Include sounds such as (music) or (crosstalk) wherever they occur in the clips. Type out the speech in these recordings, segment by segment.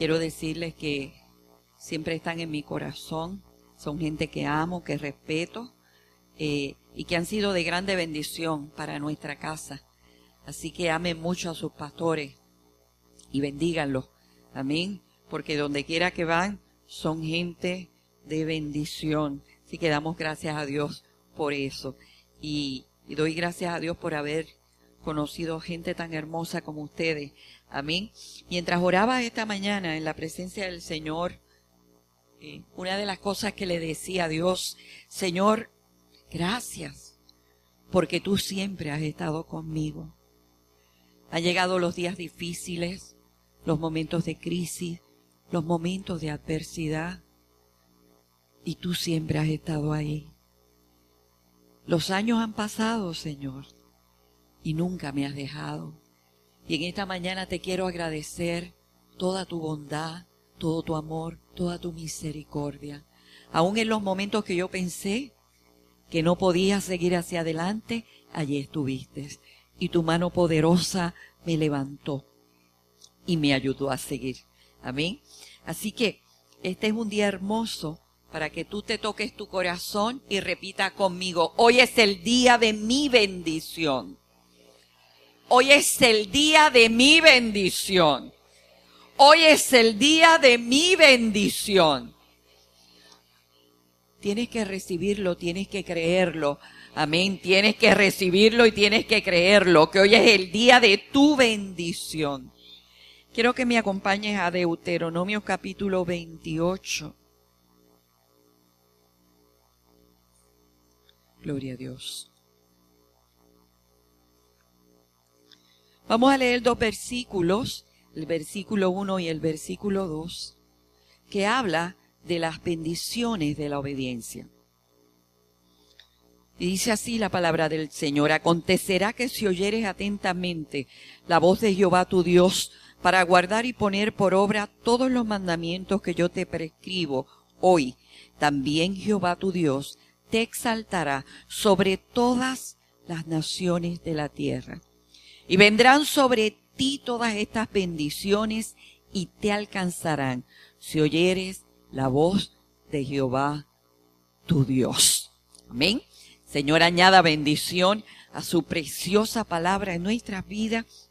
Quiero decirles que siempre están en mi corazón. Son gente que amo, que respeto eh, y que han sido de grande bendición para nuestra casa. Así que amen mucho a sus pastores y bendíganlos. Amén. Porque donde quiera que van, son gente de bendición. Así que damos gracias a Dios por eso. Y, y doy gracias a Dios por haber conocido gente tan hermosa como ustedes. Amén. Mientras oraba esta mañana en la presencia del Señor, eh, una de las cosas que le decía a Dios, Señor, gracias, porque tú siempre has estado conmigo. Han llegado los días difíciles, los momentos de crisis, los momentos de adversidad, y tú siempre has estado ahí. Los años han pasado, Señor, y nunca me has dejado. Y en esta mañana te quiero agradecer toda tu bondad, todo tu amor, toda tu misericordia. Aún en los momentos que yo pensé que no podía seguir hacia adelante, allí estuviste. Y tu mano poderosa me levantó y me ayudó a seguir. Amén. Así que este es un día hermoso para que tú te toques tu corazón y repita conmigo, hoy es el día de mi bendición. Hoy es el día de mi bendición. Hoy es el día de mi bendición. Tienes que recibirlo, tienes que creerlo. Amén. Tienes que recibirlo y tienes que creerlo, que hoy es el día de tu bendición. Quiero que me acompañes a Deuteronomio capítulo 28. Gloria a Dios. Vamos a leer dos versículos, el versículo 1 y el versículo 2, que habla de las bendiciones de la obediencia. Y dice así la palabra del Señor, acontecerá que si oyeres atentamente la voz de Jehová tu Dios para guardar y poner por obra todos los mandamientos que yo te prescribo hoy, también Jehová tu Dios te exaltará sobre todas las naciones de la tierra y vendrán sobre ti todas estas bendiciones y te alcanzarán si oyeres la voz de Jehová tu Dios. Amén. Señor, añada bendición a su preciosa palabra en nuestras vidas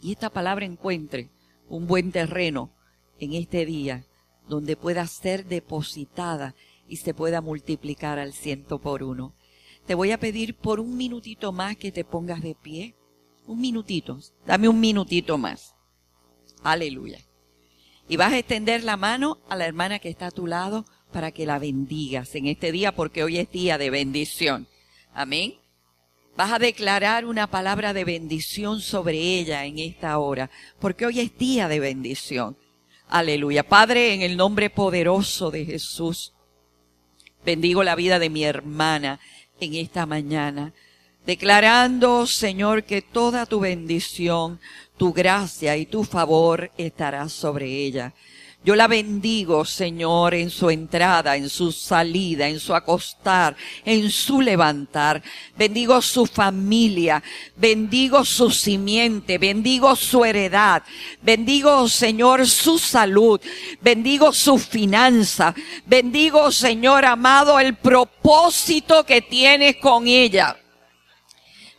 y esta palabra encuentre un buen terreno en este día donde pueda ser depositada y se pueda multiplicar al ciento por uno. Te voy a pedir por un minutito más que te pongas de pie. Un minutito, dame un minutito más. Aleluya. Y vas a extender la mano a la hermana que está a tu lado para que la bendigas en este día porque hoy es día de bendición. Amén. Vas a declarar una palabra de bendición sobre ella en esta hora porque hoy es día de bendición. Aleluya. Padre, en el nombre poderoso de Jesús, bendigo la vida de mi hermana en esta mañana declarando, Señor, que toda tu bendición, tu gracia y tu favor estará sobre ella. Yo la bendigo, Señor, en su entrada, en su salida, en su acostar, en su levantar. Bendigo su familia, bendigo su simiente, bendigo su heredad, bendigo, Señor, su salud, bendigo su finanza, bendigo, Señor amado, el propósito que tienes con ella.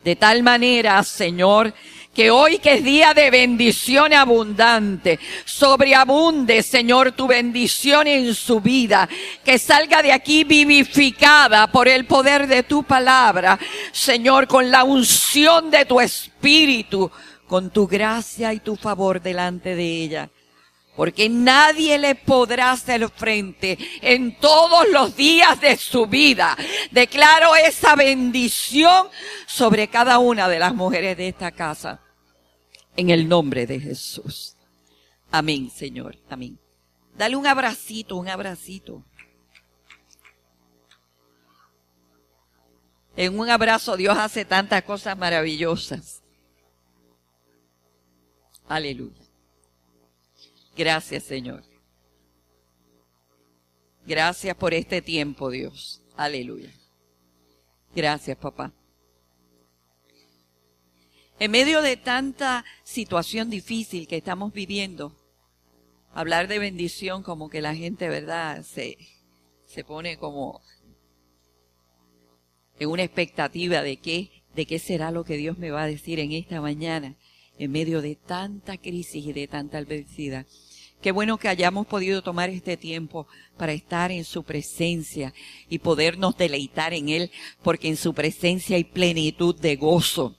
De tal manera, Señor, que hoy que es día de bendición abundante, sobreabunde, Señor, tu bendición en su vida, que salga de aquí vivificada por el poder de tu palabra, Señor, con la unción de tu espíritu, con tu gracia y tu favor delante de ella porque nadie le podrá hacer frente en todos los días de su vida. Declaro esa bendición sobre cada una de las mujeres de esta casa. En el nombre de Jesús. Amén, Señor. Amén. Dale un abracito, un abracito. En un abrazo Dios hace tantas cosas maravillosas. Aleluya. Gracias, Señor. Gracias por este tiempo, Dios. Aleluya. Gracias, papá. En medio de tanta situación difícil que estamos viviendo, hablar de bendición como que la gente, ¿verdad? Se, se pone como en una expectativa de qué, de qué será lo que Dios me va a decir en esta mañana, en medio de tanta crisis y de tanta adversidad. Qué bueno que hayamos podido tomar este tiempo para estar en su presencia y podernos deleitar en Él, porque en su presencia hay plenitud de gozo.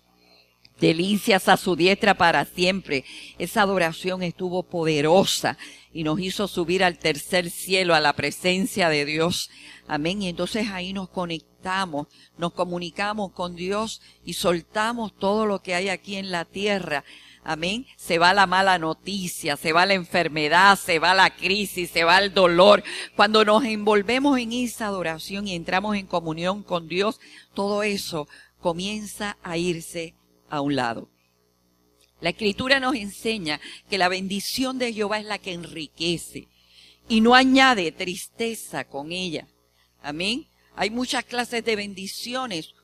Delicias a su diestra para siempre. Esa adoración estuvo poderosa y nos hizo subir al tercer cielo, a la presencia de Dios. Amén. Y entonces ahí nos conectamos, nos comunicamos con Dios y soltamos todo lo que hay aquí en la tierra Amén. Se va la mala noticia, se va la enfermedad, se va la crisis, se va el dolor. Cuando nos envolvemos en esa adoración y entramos en comunión con Dios, todo eso comienza a irse a un lado. La escritura nos enseña que la bendición de Jehová es la que enriquece y no añade tristeza con ella. Amén. Hay muchas clases de bendiciones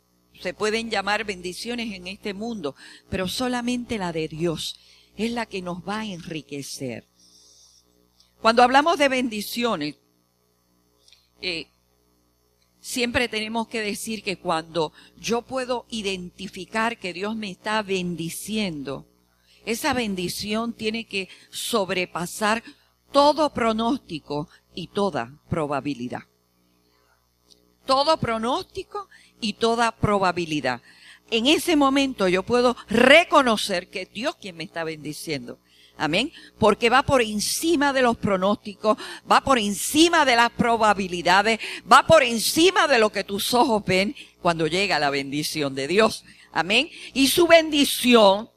se pueden llamar bendiciones en este mundo, pero solamente la de Dios es la que nos va a enriquecer. Cuando hablamos de bendiciones, eh, siempre tenemos que decir que cuando yo puedo identificar que Dios me está bendiciendo, esa bendición tiene que sobrepasar todo pronóstico y toda probabilidad. Todo pronóstico y toda probabilidad. En ese momento yo puedo reconocer que Dios quien me está bendiciendo. Amén. Porque va por encima de los pronósticos, va por encima de las probabilidades, va por encima de lo que tus ojos ven cuando llega la bendición de Dios. Amén. Y su bendición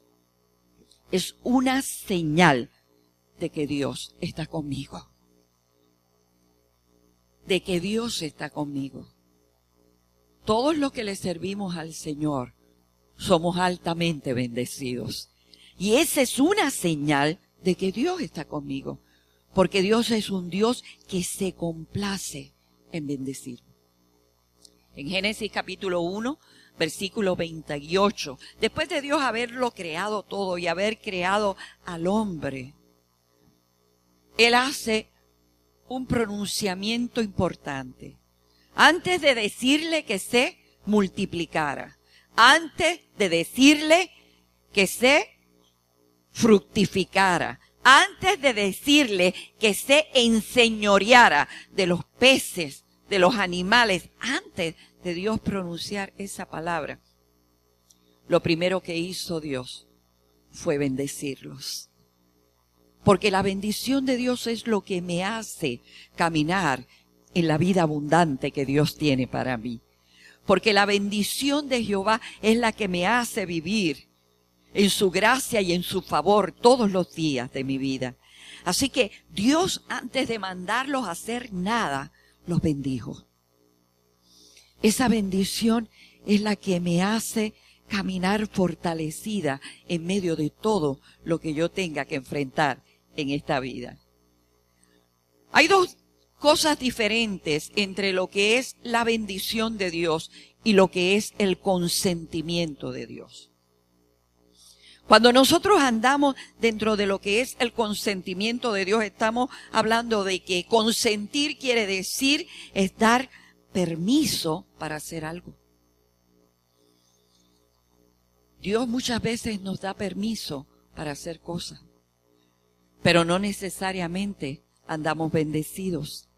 es una señal de que Dios está conmigo. De que Dios está conmigo todos los que le servimos al Señor somos altamente bendecidos. Y esa es una señal de que Dios está conmigo, porque Dios es un Dios que se complace en bendecir. En Génesis capítulo 1, versículo 28, después de Dios haberlo creado todo y haber creado al hombre, Él hace un pronunciamiento importante antes de decirle que se multiplicara, antes de decirle que se fructificara, antes de decirle que se enseñoreara de los peces, de los animales, antes de Dios pronunciar esa palabra, lo primero que hizo Dios fue bendecirlos. Porque la bendición de Dios es lo que me hace caminar en la vida abundante que Dios tiene para mí. Porque la bendición de Jehová es la que me hace vivir en su gracia y en su favor todos los días de mi vida. Así que Dios, antes de mandarlos a hacer nada, los bendijo. Esa bendición es la que me hace caminar fortalecida en medio de todo lo que yo tenga que enfrentar en esta vida. Hay dos cosas diferentes entre lo que es la bendición de Dios y lo que es el consentimiento de Dios. Cuando nosotros andamos dentro de lo que es el consentimiento de Dios, estamos hablando de que consentir quiere decir es dar permiso para hacer algo. Dios muchas veces nos da permiso para hacer cosas, pero no necesariamente andamos bendecidos.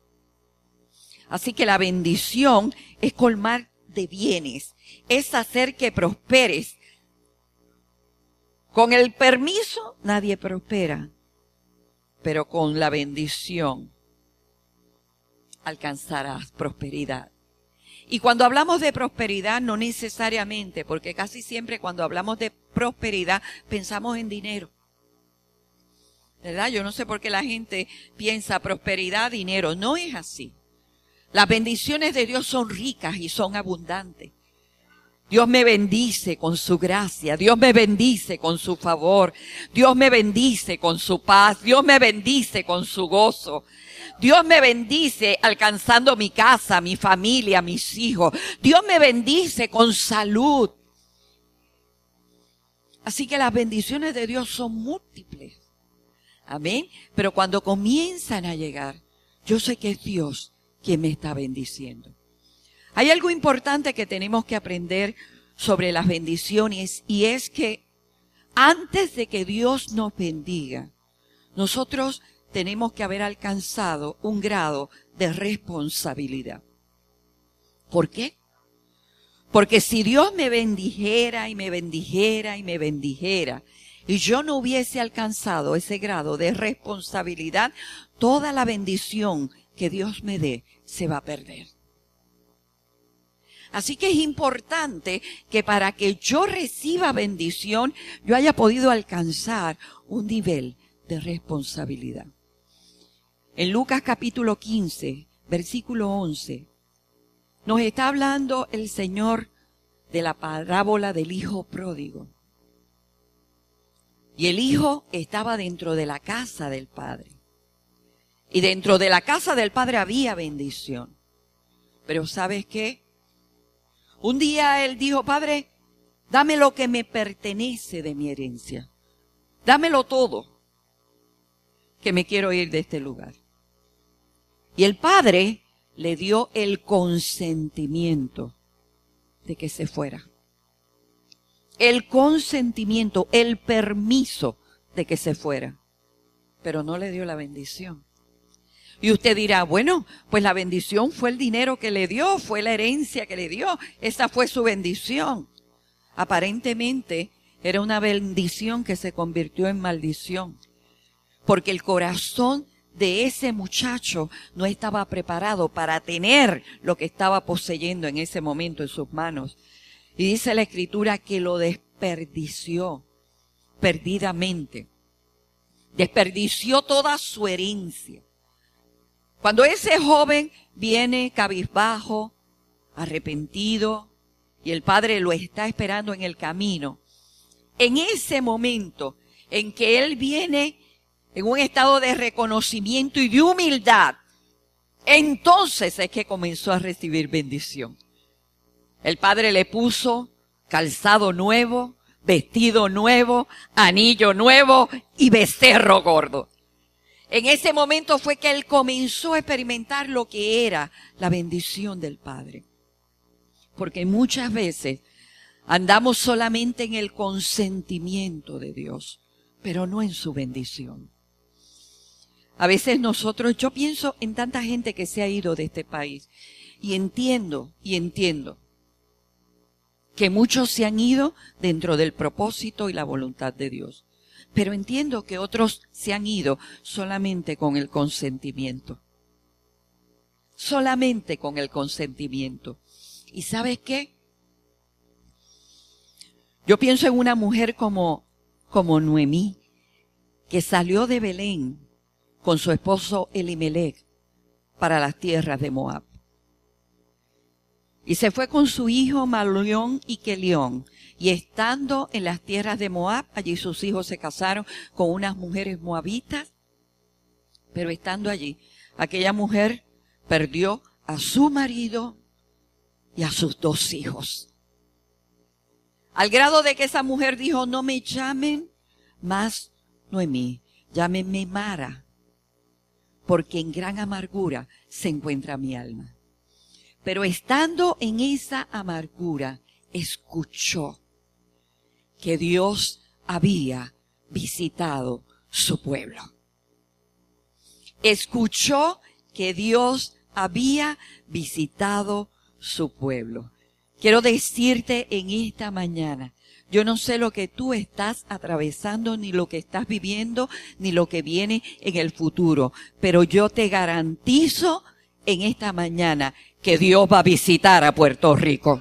Así que la bendición es colmar de bienes, es hacer que prosperes. Con el permiso nadie prospera, pero con la bendición alcanzarás prosperidad. Y cuando hablamos de prosperidad, no necesariamente, porque casi siempre cuando hablamos de prosperidad pensamos en dinero. ¿Verdad? Yo no sé por qué la gente piensa prosperidad, dinero. No es así. Las bendiciones de Dios son ricas y son abundantes. Dios me bendice con su gracia, Dios me bendice con su favor, Dios me bendice con su paz, Dios me bendice con su gozo. Dios me bendice alcanzando mi casa, mi familia, mis hijos. Dios me bendice con salud. Así que las bendiciones de Dios son múltiples. Amén. Pero cuando comienzan a llegar, yo sé que es Dios quien me está bendiciendo. Hay algo importante que tenemos que aprender sobre las bendiciones y es que antes de que Dios nos bendiga, nosotros tenemos que haber alcanzado un grado de responsabilidad. ¿Por qué? Porque si Dios me bendijera y me bendijera y me bendijera, y yo no hubiese alcanzado ese grado de responsabilidad, toda la bendición que Dios me dé se va a perder. Así que es importante que para que yo reciba bendición, yo haya podido alcanzar un nivel de responsabilidad. En Lucas capítulo 15, versículo 11, nos está hablando el Señor de la parábola del Hijo pródigo. Y el Hijo estaba dentro de la casa del Padre. Y dentro de la casa del Padre había bendición. Pero ¿sabes qué? Un día él dijo, Padre, dame lo que me pertenece de mi herencia. Dámelo todo, que me quiero ir de este lugar. Y el Padre le dio el consentimiento de que se fuera. El consentimiento, el permiso de que se fuera. Pero no le dio la bendición. Y usted dirá, bueno, pues la bendición fue el dinero que le dio, fue la herencia que le dio, esa fue su bendición. Aparentemente era una bendición que se convirtió en maldición, porque el corazón de ese muchacho no estaba preparado para tener lo que estaba poseyendo en ese momento en sus manos. Y dice la escritura que lo desperdició perdidamente. Desperdició toda su herencia. Cuando ese joven viene cabizbajo, arrepentido, y el padre lo está esperando en el camino, en ese momento en que él viene en un estado de reconocimiento y de humildad, entonces es que comenzó a recibir bendición. El padre le puso calzado nuevo, vestido nuevo, anillo nuevo y becerro gordo. En ese momento fue que él comenzó a experimentar lo que era la bendición del Padre. Porque muchas veces andamos solamente en el consentimiento de Dios, pero no en su bendición. A veces nosotros, yo pienso en tanta gente que se ha ido de este país y entiendo, y entiendo que muchos se han ido dentro del propósito y la voluntad de Dios pero entiendo que otros se han ido solamente con el consentimiento. Solamente con el consentimiento. ¿Y sabes qué? Yo pienso en una mujer como, como Noemí, que salió de Belén con su esposo Elimelech para las tierras de Moab. Y se fue con su hijo Malión y Kelión. Y estando en las tierras de Moab, allí sus hijos se casaron con unas mujeres moabitas. Pero estando allí, aquella mujer perdió a su marido y a sus dos hijos. Al grado de que esa mujer dijo, no me llamen más Noemí, llámenme Mara, porque en gran amargura se encuentra mi alma. Pero estando en esa amargura, escuchó que Dios había visitado su pueblo. Escuchó que Dios había visitado su pueblo. Quiero decirte en esta mañana, yo no sé lo que tú estás atravesando, ni lo que estás viviendo, ni lo que viene en el futuro, pero yo te garantizo en esta mañana que Dios va a visitar a Puerto Rico.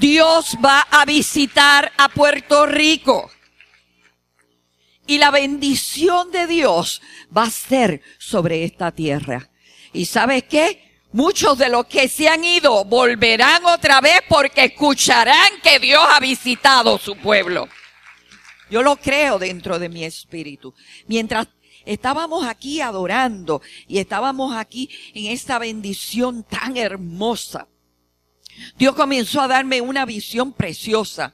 Dios va a visitar a Puerto Rico. Y la bendición de Dios va a ser sobre esta tierra. ¿Y sabes qué? Muchos de los que se han ido volverán otra vez porque escucharán que Dios ha visitado su pueblo. Yo lo creo dentro de mi espíritu. Mientras estábamos aquí adorando y estábamos aquí en esta bendición tan hermosa, Dios comenzó a darme una visión preciosa.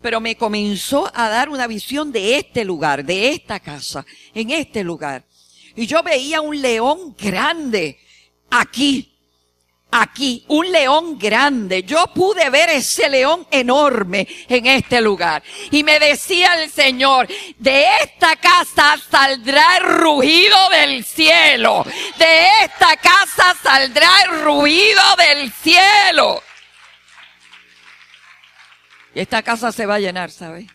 pero me comenzó a dar una visión de este lugar, de esta casa, en este lugar. Y yo veía un león grande aquí, aquí, un león grande. Yo pude ver ese león enorme en este lugar. Y me decía el Señor, de esta casa saldrá el rugido del cielo. De esta casa saldrá el rugido del cielo. Esta casa se va a llenar, ¿sabes?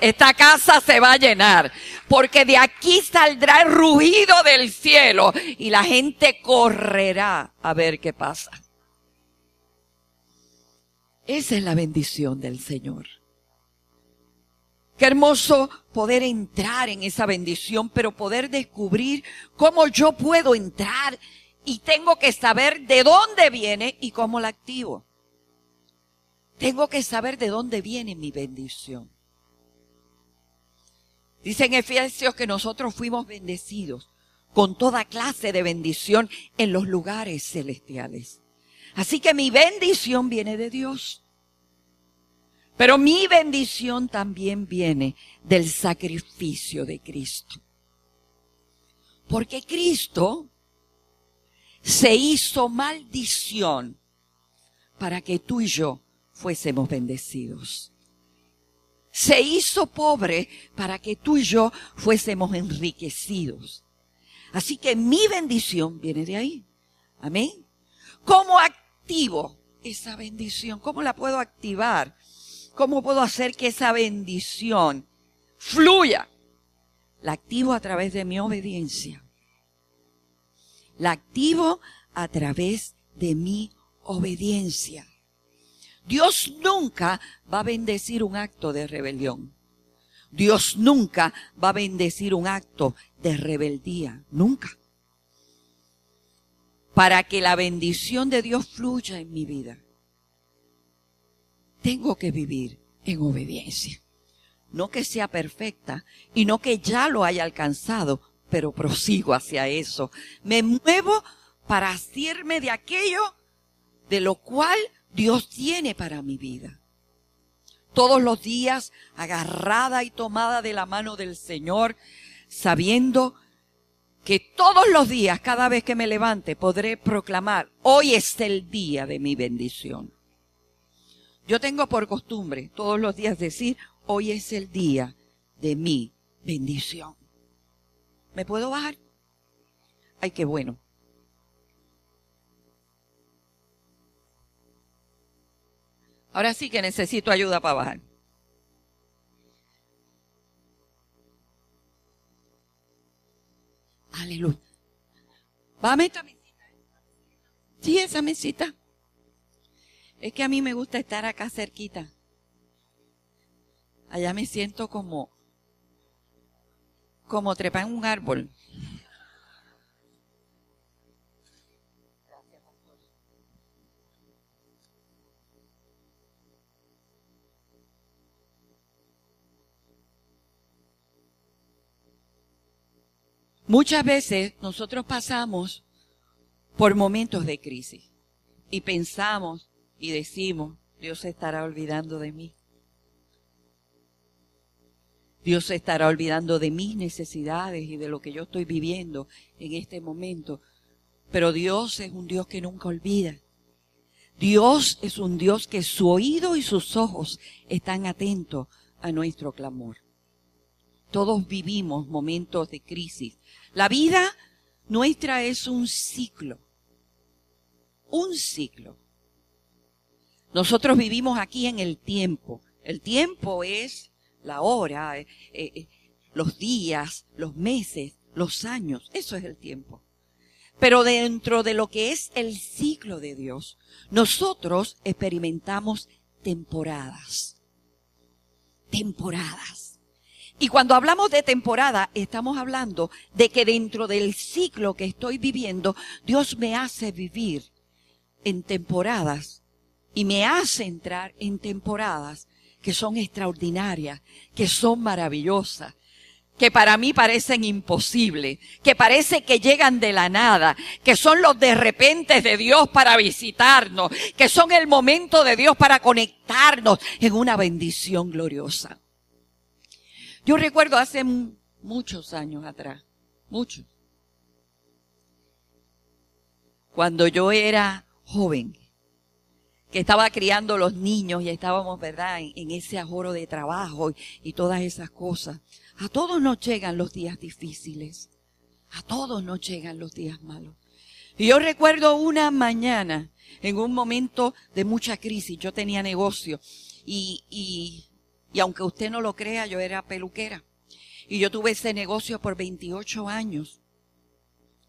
Esta casa se va a llenar, porque de aquí saldrá el rugido del cielo y la gente correrá a ver qué pasa. Esa es la bendición del Señor. Qué hermoso poder entrar en esa bendición, pero poder descubrir cómo yo puedo entrar y tengo que saber de dónde viene y cómo la activo. Tengo que saber de dónde viene mi bendición. Dice en Efesios que nosotros fuimos bendecidos con toda clase de bendición en los lugares celestiales. Así que mi bendición viene de Dios. Pero mi bendición también viene del sacrificio de Cristo. Porque Cristo se hizo maldición para que tú y yo fuésemos bendecidos se hizo pobre para que tú y yo fuésemos enriquecidos. Así que mi bendición viene de ahí. Amén. ¿Cómo activo esa bendición? ¿Cómo la puedo activar? ¿Cómo puedo hacer que esa bendición fluya? La activo a través de mi obediencia. La activo a través de mi obediencia. Dios nunca va a bendecir un acto de rebelión. Dios nunca va a bendecir un acto de rebeldía. Nunca. Para que la bendición de Dios fluya en mi vida, tengo que vivir en obediencia. No que sea perfecta y no que ya lo haya alcanzado, pero prosigo hacia eso. Me muevo para hacerme de aquello de lo cual Dios tiene para mi vida. Todos los días agarrada y tomada de la mano del Señor, sabiendo que todos los días, cada vez que me levante, podré proclamar, hoy es el día de mi bendición. Yo tengo por costumbre todos los días decir, hoy es el día de mi bendición. ¿Me puedo bajar? Ay, qué bueno. Ahora sí que necesito ayuda para bajar. Aleluya. Vamos esta mesita. Sí, esa mesita. Es que a mí me gusta estar acá cerquita. Allá me siento como, como trepa en un árbol. Muchas veces nosotros pasamos por momentos de crisis y pensamos y decimos, Dios se estará olvidando de mí. Dios se estará olvidando de mis necesidades y de lo que yo estoy viviendo en este momento. Pero Dios es un Dios que nunca olvida. Dios es un Dios que su oído y sus ojos están atentos a nuestro clamor. Todos vivimos momentos de crisis. La vida nuestra es un ciclo. Un ciclo. Nosotros vivimos aquí en el tiempo. El tiempo es la hora, eh, eh, los días, los meses, los años. Eso es el tiempo. Pero dentro de lo que es el ciclo de Dios, nosotros experimentamos temporadas. Temporadas. Y cuando hablamos de temporada, estamos hablando de que dentro del ciclo que estoy viviendo, Dios me hace vivir en temporadas y me hace entrar en temporadas que son extraordinarias, que son maravillosas, que para mí parecen imposibles, que parece que llegan de la nada, que son los de repente de Dios para visitarnos, que son el momento de Dios para conectarnos en una bendición gloriosa. Yo recuerdo hace muchos años atrás, muchos, cuando yo era joven, que estaba criando los niños y estábamos, ¿verdad?, en, ese ajoro de trabajo y todas esas cosas. A todos nos llegan los días difíciles. A todos nos llegan los días malos. Y yo recuerdo una mañana, en un momento de mucha crisis, yo tenía negocio y, y, y aunque usted no lo crea, yo era peluquera. Y yo tuve ese negocio por 28 años.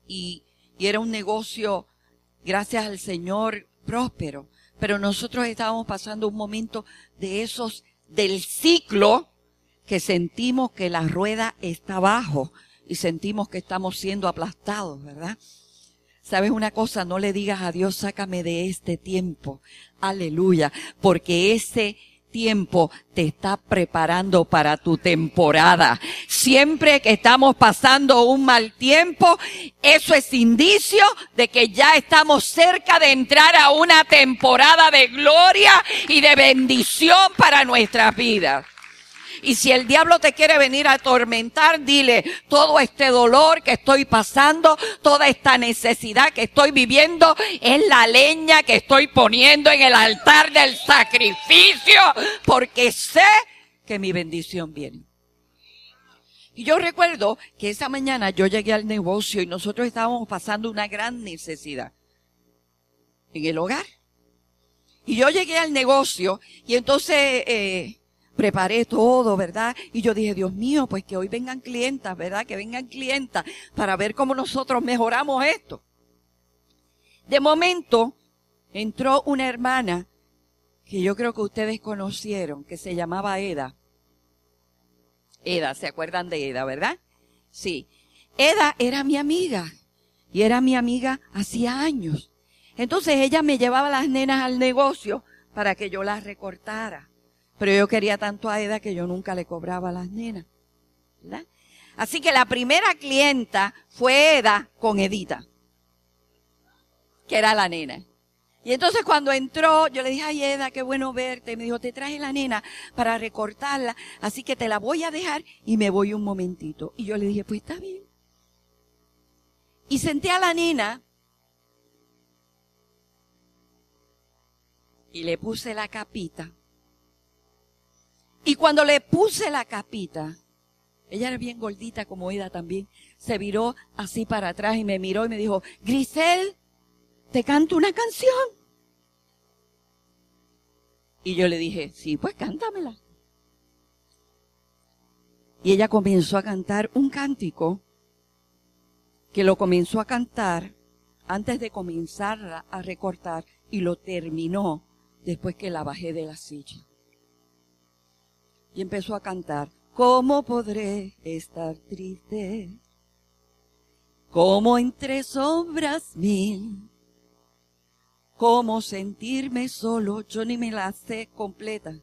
Y, y era un negocio, gracias al Señor, próspero. Pero nosotros estábamos pasando un momento de esos del ciclo que sentimos que la rueda está abajo y sentimos que estamos siendo aplastados, ¿verdad? ¿Sabes una cosa? No le digas a Dios, sácame de este tiempo. Aleluya. Porque ese tiempo te está preparando para tu temporada. Siempre que estamos pasando un mal tiempo, eso es indicio de que ya estamos cerca de entrar a una temporada de gloria y de bendición para nuestras vidas. Y si el diablo te quiere venir a atormentar, dile, todo este dolor que estoy pasando, toda esta necesidad que estoy viviendo, es la leña que estoy poniendo en el altar del sacrificio, porque sé que mi bendición viene. Y yo recuerdo que esa mañana yo llegué al negocio y nosotros estábamos pasando una gran necesidad en el hogar. Y yo llegué al negocio y entonces eh, preparé todo, ¿verdad? Y yo dije, Dios mío, pues que hoy vengan clientas, ¿verdad? Que vengan clientas para ver cómo nosotros mejoramos esto. De momento, entró una hermana que yo creo que ustedes conocieron, que se llamaba Eda. Eda, ¿se acuerdan de Eda, verdad? Sí. Eda era mi amiga y era mi amiga hacía años. Entonces ella me llevaba las nenas al negocio para que yo las recortara. Pero yo quería tanto a Eda que yo nunca le cobraba a las nenas. ¿verdad? Así que la primera clienta fue Eda con Edita, que era la nena. Y entonces cuando entró, yo le dije, ay Eda, qué bueno verte. Y me dijo, te traje la nena para recortarla, así que te la voy a dejar y me voy un momentito. Y yo le dije, pues está bien. Y senté a la nena y le puse la capita y cuando le puse la capita, ella era bien gordita como Ida también, se viró así para atrás y me miró y me dijo, Grisel, te canto una canción. Y yo le dije, sí, pues cántamela. Y ella comenzó a cantar un cántico que lo comenzó a cantar antes de comenzar a recortar y lo terminó después que la bajé de la silla y empezó a cantar, ¿cómo podré estar triste? ¿Cómo entre sombras mil? ¿Cómo sentirme solo? Yo ni me la sé completa.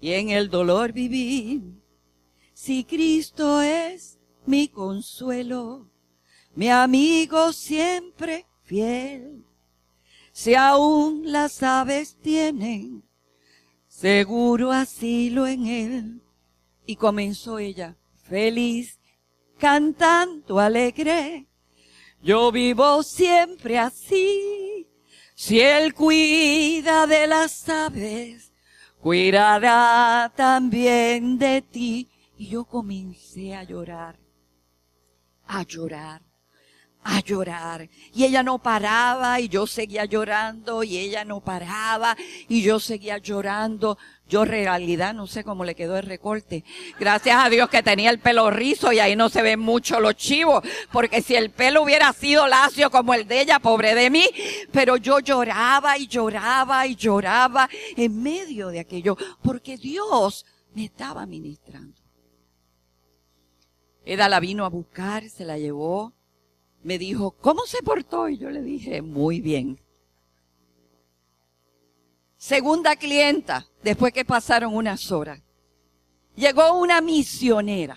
Y en el dolor vivir. Si Cristo es mi consuelo, mi amigo siempre fiel. Si aún las aves tienen seguro asilo en él. Y comenzó ella, feliz, cantando alegre. Yo vivo siempre así. Si él cuida de las aves, cuidará también de ti. Y yo comencé a llorar, a llorar a llorar. Y ella no paraba y yo seguía llorando y ella no paraba y yo seguía llorando. Yo realidad no sé cómo le quedó el recorte. Gracias a Dios que tenía el pelo rizo y ahí no se ven mucho los chivos. Porque si el pelo hubiera sido lacio como el de ella, pobre de mí. Pero yo lloraba y lloraba y lloraba en medio de aquello. Porque Dios me estaba ministrando. Eda la vino a buscar, se la llevó me dijo, ¿cómo se portó? Y yo le dije, muy bien. Segunda clienta, después que pasaron unas horas, llegó una misionera.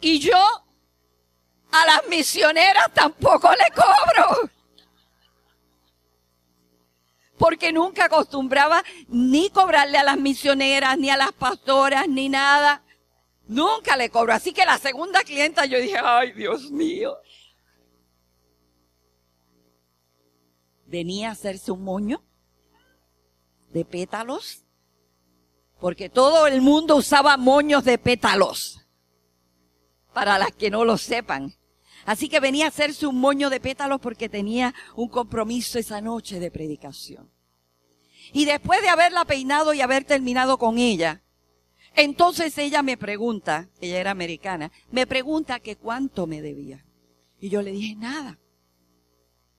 Y yo a las misioneras tampoco le cobro. Porque nunca acostumbraba ni cobrarle a las misioneras, ni a las pastoras, ni nada. Nunca le cobro. Así que la segunda clienta yo dije, ay Dios mío. Venía a hacerse un moño de pétalos. Porque todo el mundo usaba moños de pétalos. Para las que no lo sepan. Así que venía a hacerse un moño de pétalos porque tenía un compromiso esa noche de predicación. Y después de haberla peinado y haber terminado con ella, entonces ella me pregunta, ella era americana, me pregunta que cuánto me debía. Y yo le dije, nada,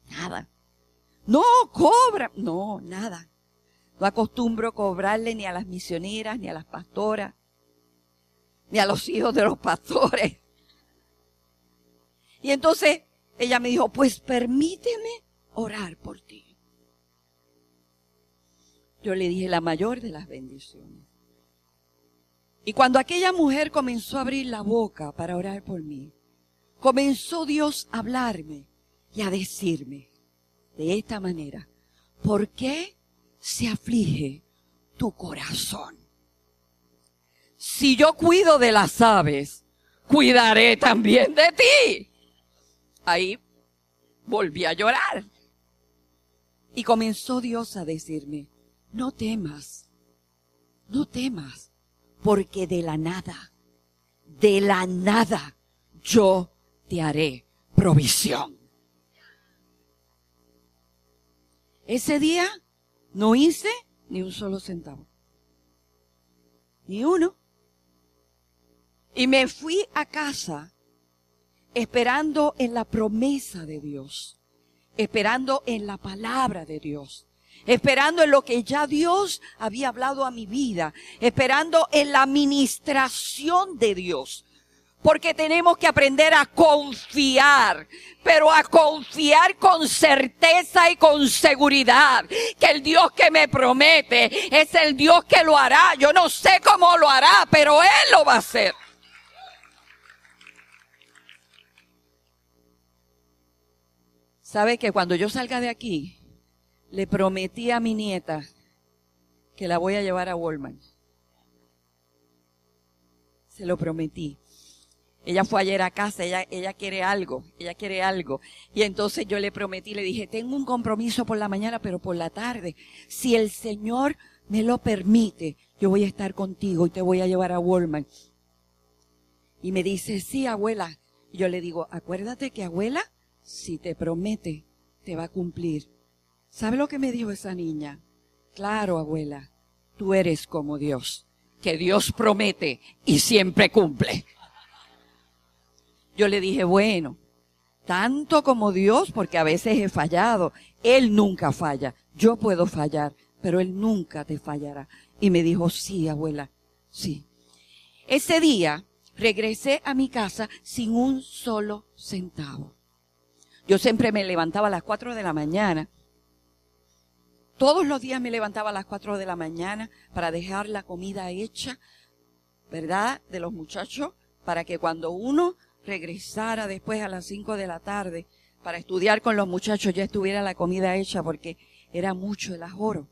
nada. No, cobra. No, nada. No acostumbro cobrarle ni a las misioneras, ni a las pastoras, ni a los hijos de los pastores. Y entonces ella me dijo, pues permíteme orar por ti. Yo le dije la mayor de las bendiciones. Y cuando aquella mujer comenzó a abrir la boca para orar por mí, comenzó Dios a hablarme y a decirme de esta manera, ¿por qué se aflige tu corazón? Si yo cuido de las aves, cuidaré también de ti ahí volví a llorar. Y comenzó Dios a decirme, no temas, no temas, porque de la nada, de la nada, yo te haré provisión. Ese día no hice ni un solo centavo. Ni uno. Y me fui a casa esperando en la promesa de Dios, esperando en la palabra de Dios, esperando en lo que ya Dios había hablado a mi vida, esperando en la administración de Dios. Porque tenemos que aprender a confiar, pero a confiar con certeza y con seguridad que el Dios que me promete es el Dios que lo hará. Yo no sé cómo lo hará, pero Él lo va a hacer. ¿Sabe que cuando yo salga de aquí, le prometí a mi nieta que la voy a llevar a Walmart? Se lo prometí. Ella fue ayer a casa, ella, ella quiere algo, ella quiere algo. Y entonces yo le prometí, le dije, tengo un compromiso por la mañana, pero por la tarde. Si el Señor me lo permite, yo voy a estar contigo y te voy a llevar a Walmart. Y me dice, sí, abuela. Y yo le digo, acuérdate que abuela si te promete, te va a cumplir. ¿Sabe lo que me dijo esa niña? Claro, abuela, tú eres como Dios, que Dios promete y siempre cumple. Yo le dije, bueno, tanto como Dios, porque a veces he fallado, Él nunca falla. Yo puedo fallar, pero Él nunca te fallará. Y me dijo, sí, abuela, sí. Ese día regresé a mi casa sin un solo centavo. Yo siempre me levantaba a las cuatro de la mañana. Todos los días me levantaba a las cuatro de la mañana para dejar la comida hecha, ¿verdad? De los muchachos, para que cuando uno regresara después a las cinco de la tarde para estudiar con los muchachos ya estuviera la comida hecha porque era mucho el ajoro,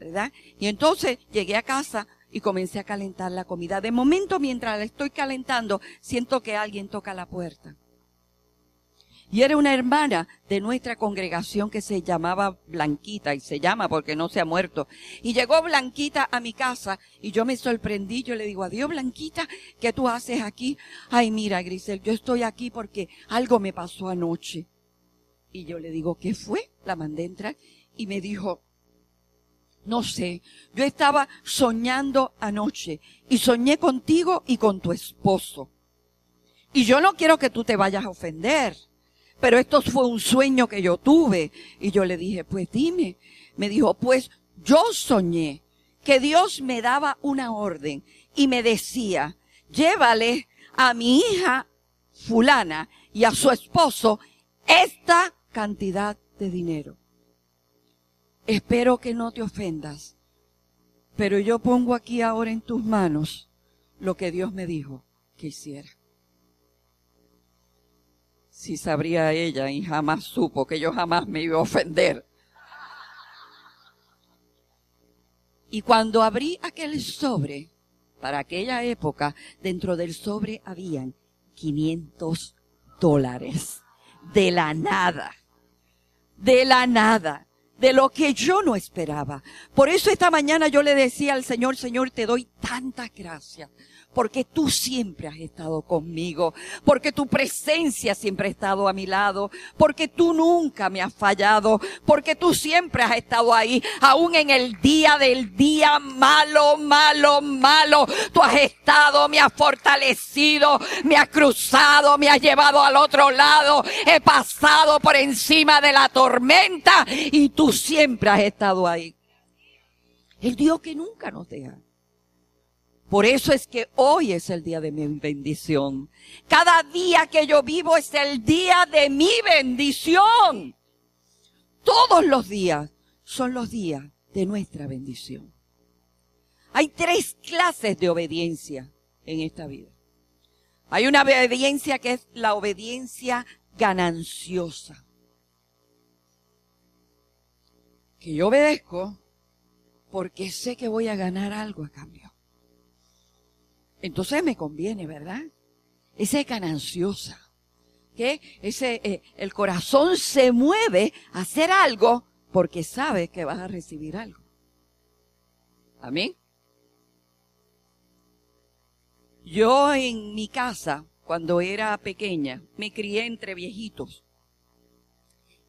¿verdad? Y entonces llegué a casa y comencé a calentar la comida. De momento, mientras la estoy calentando, siento que alguien toca la puerta. Y era una hermana de nuestra congregación que se llamaba Blanquita y se llama porque no se ha muerto. Y llegó Blanquita a mi casa y yo me sorprendí. Yo le digo, adiós Blanquita, ¿qué tú haces aquí? Ay, mira Grisel, yo estoy aquí porque algo me pasó anoche. Y yo le digo, ¿qué fue? La mandé entrar y me dijo, no sé, yo estaba soñando anoche y soñé contigo y con tu esposo. Y yo no quiero que tú te vayas a ofender pero esto fue un sueño que yo tuve. Y yo le dije, pues dime. Me dijo, pues yo soñé que Dios me daba una orden y me decía, llévale a mi hija fulana y a su esposo esta cantidad de dinero. Espero que no te ofendas, pero yo pongo aquí ahora en tus manos lo que Dios me dijo que hiciera. Si sabría ella y jamás supo que yo jamás me iba a ofender. Y cuando abrí aquel sobre, para aquella época, dentro del sobre habían 500 dólares. De la nada. De la nada. De lo que yo no esperaba. Por eso esta mañana yo le decía al Señor, Señor, te doy tantas gracias porque tú siempre has estado conmigo, porque tu presencia siempre ha estado a mi lado, porque tú nunca me has fallado, porque tú siempre has estado ahí, aún en el día del día malo, malo, malo, tú has estado, me has fortalecido, me has cruzado, me has llevado al otro lado, he pasado por encima de la tormenta y tú siempre has estado ahí. El Dios que nunca nos deja. Por eso es que hoy es el día de mi bendición. Cada día que yo vivo es el día de mi bendición. Todos los días son los días de nuestra bendición. Hay tres clases de obediencia en esta vida. Hay una obediencia que es la obediencia gananciosa. Que yo obedezco porque sé que voy a ganar algo a cambio. Entonces me conviene, ¿verdad? Esa es gananciosa. Que ese, eh, el corazón se mueve a hacer algo porque sabe que vas a recibir algo. Amén. Yo en mi casa, cuando era pequeña, me crié entre viejitos.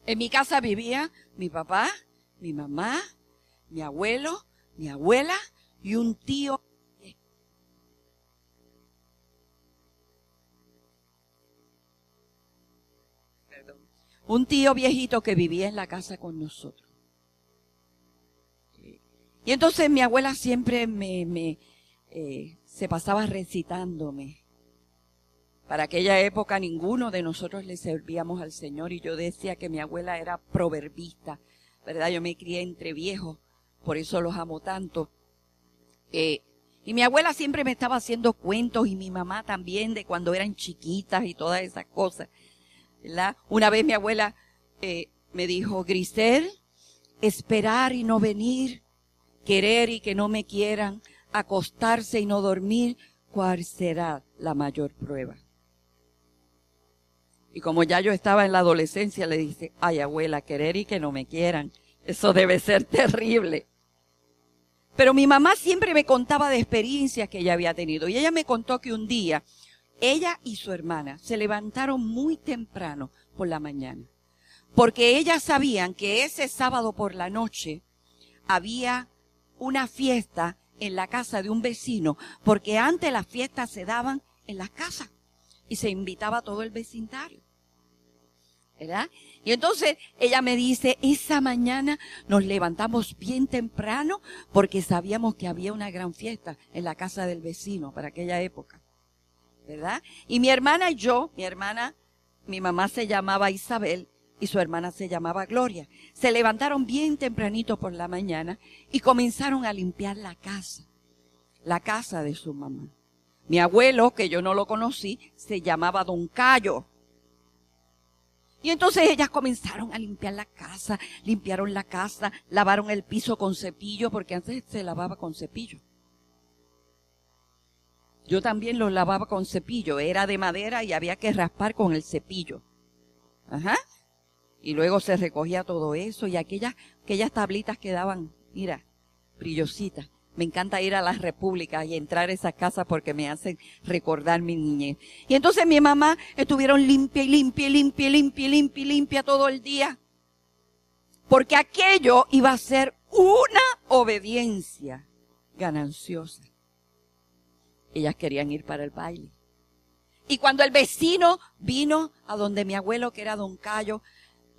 En mi casa vivía mi papá, mi mamá, mi abuelo, mi abuela y un tío un tío viejito que vivía en la casa con nosotros. Y entonces mi abuela siempre me, me eh, se pasaba recitándome. Para aquella época ninguno de nosotros le servíamos al Señor y yo decía que mi abuela era proverbista, ¿verdad? Yo me crié entre viejos, por eso los amo tanto. Eh, y mi abuela siempre me estaba haciendo cuentos y mi mamá también de cuando eran chiquitas y todas esas cosas. Una vez mi abuela eh, me dijo, Grisel, esperar y no venir, querer y que no me quieran, acostarse y no dormir, ¿cuál será la mayor prueba? Y como ya yo estaba en la adolescencia, le dije, ay abuela, querer y que no me quieran, eso debe ser terrible. Pero mi mamá siempre me contaba de experiencias que ella había tenido. Y ella me contó que un día ella y su hermana se levantaron muy temprano por la mañana, porque ellas sabían que ese sábado por la noche había una fiesta en la casa de un vecino, porque antes las fiestas se daban en las casas y se invitaba a todo el vecindario. ¿Verdad? Y entonces ella me dice, esa mañana nos levantamos bien temprano porque sabíamos que había una gran fiesta en la casa del vecino para aquella época. ¿Verdad? Y mi hermana y yo, mi hermana, mi mamá se llamaba Isabel y su hermana se llamaba Gloria. Se levantaron bien tempranito por la mañana y comenzaron a limpiar la casa, la casa de su mamá. Mi abuelo, que yo no lo conocí, se llamaba Don Cayo. Y entonces ellas comenzaron a limpiar la casa, limpiaron la casa, lavaron el piso con cepillo, porque antes se lavaba con cepillo. Yo también los lavaba con cepillo. Era de madera y había que raspar con el cepillo. Ajá. Y luego se recogía todo eso y aquellas, aquellas tablitas quedaban, mira, brillositas. Me encanta ir a las repúblicas y entrar a esas casas porque me hacen recordar mi niñez. Y entonces mi mamá estuvieron limpia y limpia y limpia y limpia y limpia y limpia todo el día. Porque aquello iba a ser una obediencia gananciosa ellas querían ir para el baile. Y cuando el vecino vino a donde mi abuelo, que era don Cayo,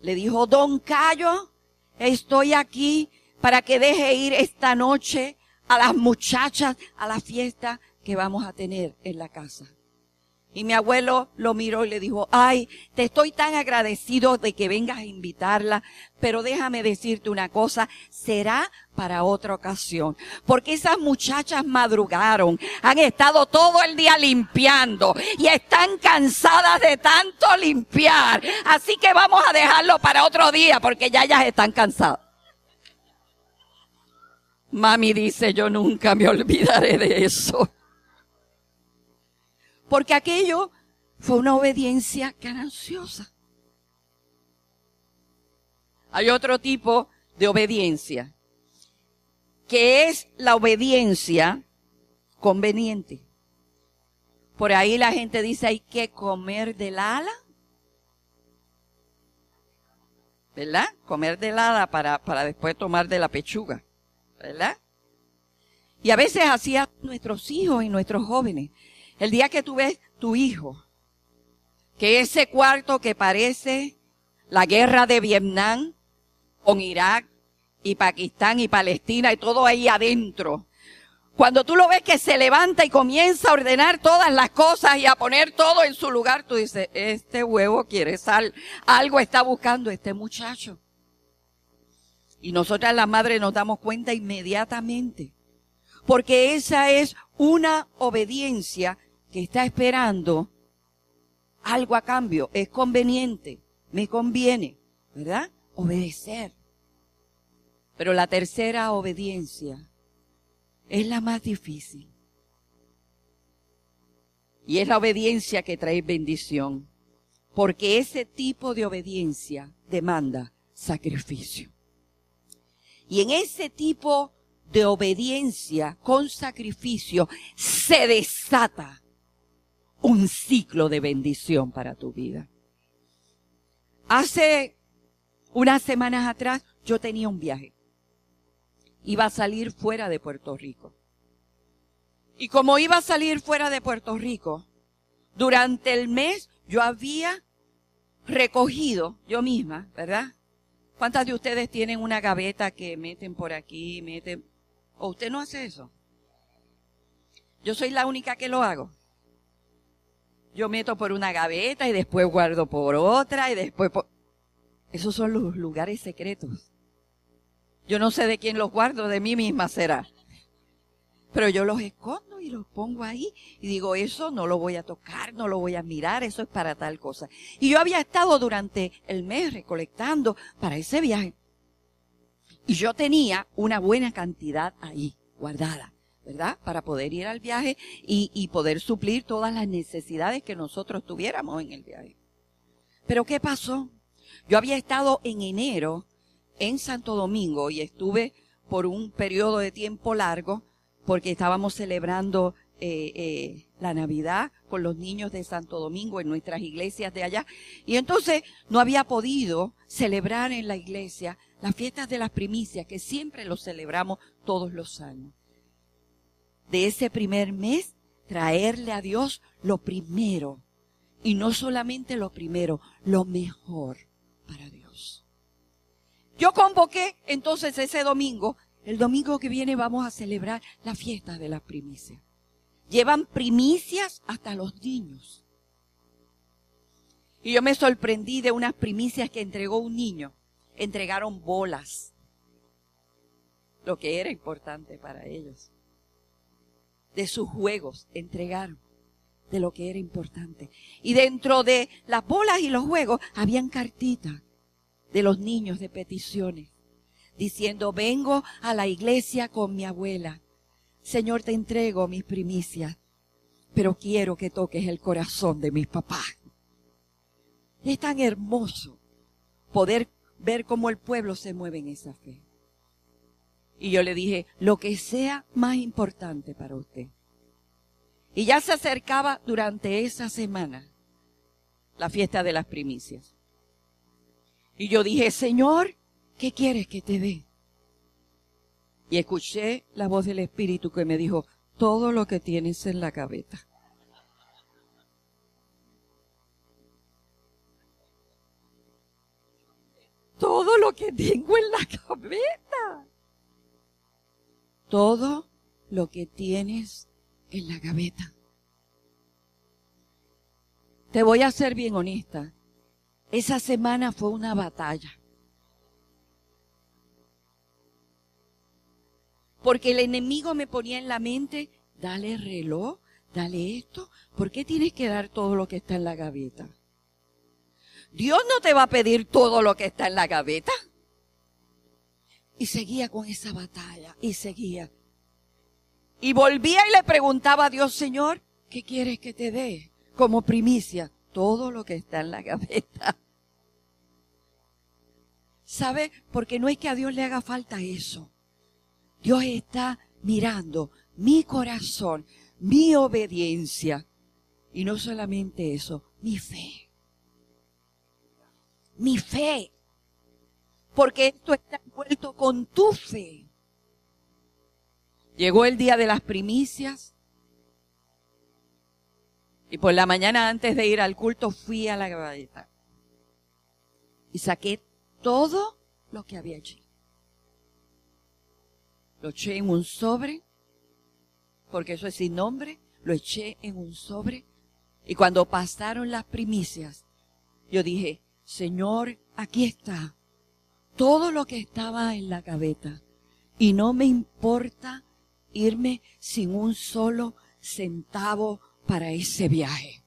le dijo, don Cayo, estoy aquí para que deje ir esta noche a las muchachas a la fiesta que vamos a tener en la casa. Y mi abuelo lo miró y le dijo, ay, te estoy tan agradecido de que vengas a invitarla, pero déjame decirte una cosa, será para otra ocasión. Porque esas muchachas madrugaron, han estado todo el día limpiando y están cansadas de tanto limpiar. Así que vamos a dejarlo para otro día porque ya ellas están cansadas. Mami dice, yo nunca me olvidaré de eso porque aquello fue una obediencia gananciosa. Hay otro tipo de obediencia, que es la obediencia conveniente. Por ahí la gente dice hay que comer del ala. ¿Verdad? Comer del ala para, para después tomar de la pechuga. ¿Verdad? Y a veces hacía nuestros hijos y nuestros jóvenes. El día que tú ves tu hijo, que ese cuarto que parece la guerra de Vietnam con Irak y Pakistán y Palestina y todo ahí adentro. Cuando tú lo ves que se levanta y comienza a ordenar todas las cosas y a poner todo en su lugar, tú dices, este huevo quiere sal, algo está buscando este muchacho. Y nosotras las madres nos damos cuenta inmediatamente, porque esa es una obediencia que está esperando algo a cambio, es conveniente, me conviene, ¿verdad? Obedecer. Pero la tercera obediencia es la más difícil. Y es la obediencia que trae bendición. Porque ese tipo de obediencia demanda sacrificio. Y en ese tipo de obediencia con sacrificio se desata un ciclo de bendición para tu vida. Hace unas semanas atrás yo tenía un viaje. Iba a salir fuera de Puerto Rico. Y como iba a salir fuera de Puerto Rico, durante el mes yo había recogido yo misma, ¿verdad? ¿Cuántas de ustedes tienen una gaveta que meten por aquí, meten... ¿O usted no hace eso? Yo soy la única que lo hago. Yo meto por una gaveta y después guardo por otra y después por... Esos son los lugares secretos. Yo no sé de quién los guardo, de mí misma será. Pero yo los escondo y los pongo ahí y digo, eso no lo voy a tocar, no lo voy a mirar, eso es para tal cosa. Y yo había estado durante el mes recolectando para ese viaje. Y yo tenía una buena cantidad ahí, guardada. ¿Verdad? Para poder ir al viaje y, poder suplir todas las necesidades que nosotros tuviéramos en el viaje. Pero ¿qué pasó? Yo había estado en enero en Santo Domingo y estuve por un periodo de tiempo largo porque estábamos celebrando eh, eh, la Navidad con los niños de Santo Domingo en nuestras iglesias de allá. Y entonces no había podido celebrar en la iglesia las fiestas de las primicias que siempre los celebramos todos los años de ese primer mes, traerle a Dios lo primero. Y no solamente lo primero, lo mejor para Dios. Yo convoqué entonces ese domingo, el domingo que viene vamos a celebrar la fiesta de las primicias. Llevan primicias hasta los niños. Y yo me sorprendí de unas primicias que entregó un niño. Entregaron bolas, lo que era importante para ellos de sus juegos entregaron de lo que era importante. Y dentro de las bolas y los juegos habían cartitas de los niños de peticiones, diciendo, vengo a la iglesia con mi abuela. Señor, te entrego mis primicias, pero quiero que toques el corazón de mis papás. Es tan hermoso poder ver cómo el pueblo se mueve en esa fe. Y yo le dije, lo que sea más importante para usted. Y ya se acercaba durante esa semana la fiesta de las primicias. Y yo dije, Señor, ¿qué quieres que te dé? Y escuché la voz del Espíritu que me dijo, todo lo que tienes en la gaveta. Todo lo que tengo en la gaveta todo lo que tienes en la gaveta. Te voy a ser bien honesta. Esa semana fue una batalla. Porque el enemigo me ponía en la mente, dale reloj, dale esto. ¿Por qué tienes que dar todo lo que está en la gaveta? Dios no te va a pedir todo lo que está en la gaveta. Y seguía con esa batalla y seguía. Y volvía y le preguntaba a Dios, Señor, ¿qué quieres que te dé como primicia? Todo lo que está en la gaveta. ¿Sabe? Porque no es que a Dios le haga falta eso. Dios está mirando mi corazón, mi obediencia. Y no solamente eso, mi fe. Mi fe. Porque esto está envuelto con tu fe. Llegó el día de las primicias. Y por la mañana antes de ir al culto fui a la gaveta. Y saqué todo lo que había allí. Lo eché en un sobre, porque eso es sin nombre, lo eché en un sobre. Y cuando pasaron las primicias, yo dije, Señor, aquí está todo lo que estaba en la gaveta. Y no me importa irme sin un solo centavo para ese viaje.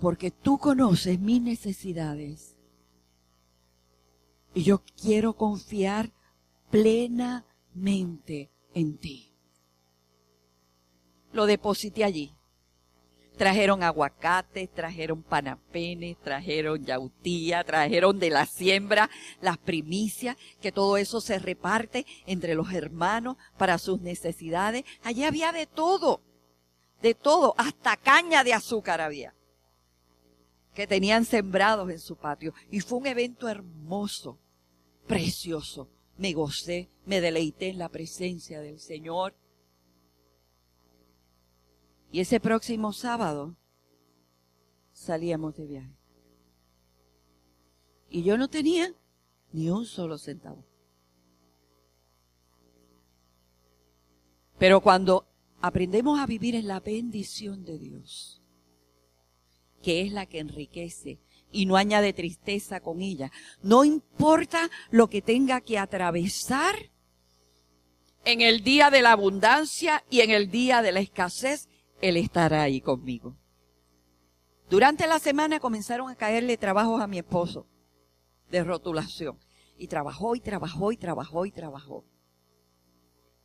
Porque tú conoces mis necesidades. Y yo quiero confiar plena mente en ti. Lo deposité allí. Trajeron aguacates, trajeron panapenes, trajeron yautía, trajeron de la siembra las primicias, que todo eso se reparte entre los hermanos para sus necesidades. Allí había de todo, de todo, hasta caña de azúcar había, que tenían sembrados en su patio. Y fue un evento hermoso, precioso me gocé, me deleité en la presencia del Señor. Y ese próximo sábado salíamos de viaje. Y yo no tenía ni un solo centavo. Pero cuando aprendemos a vivir en la bendición de Dios, que es la que enriquece y no añade tristeza con ella. No importa lo que tenga que atravesar en el día de la abundancia y en el día de la escasez, Él estará ahí conmigo. Durante la semana comenzaron a caerle trabajos a mi esposo de rotulación. Y trabajó y trabajó y trabajó y trabajó.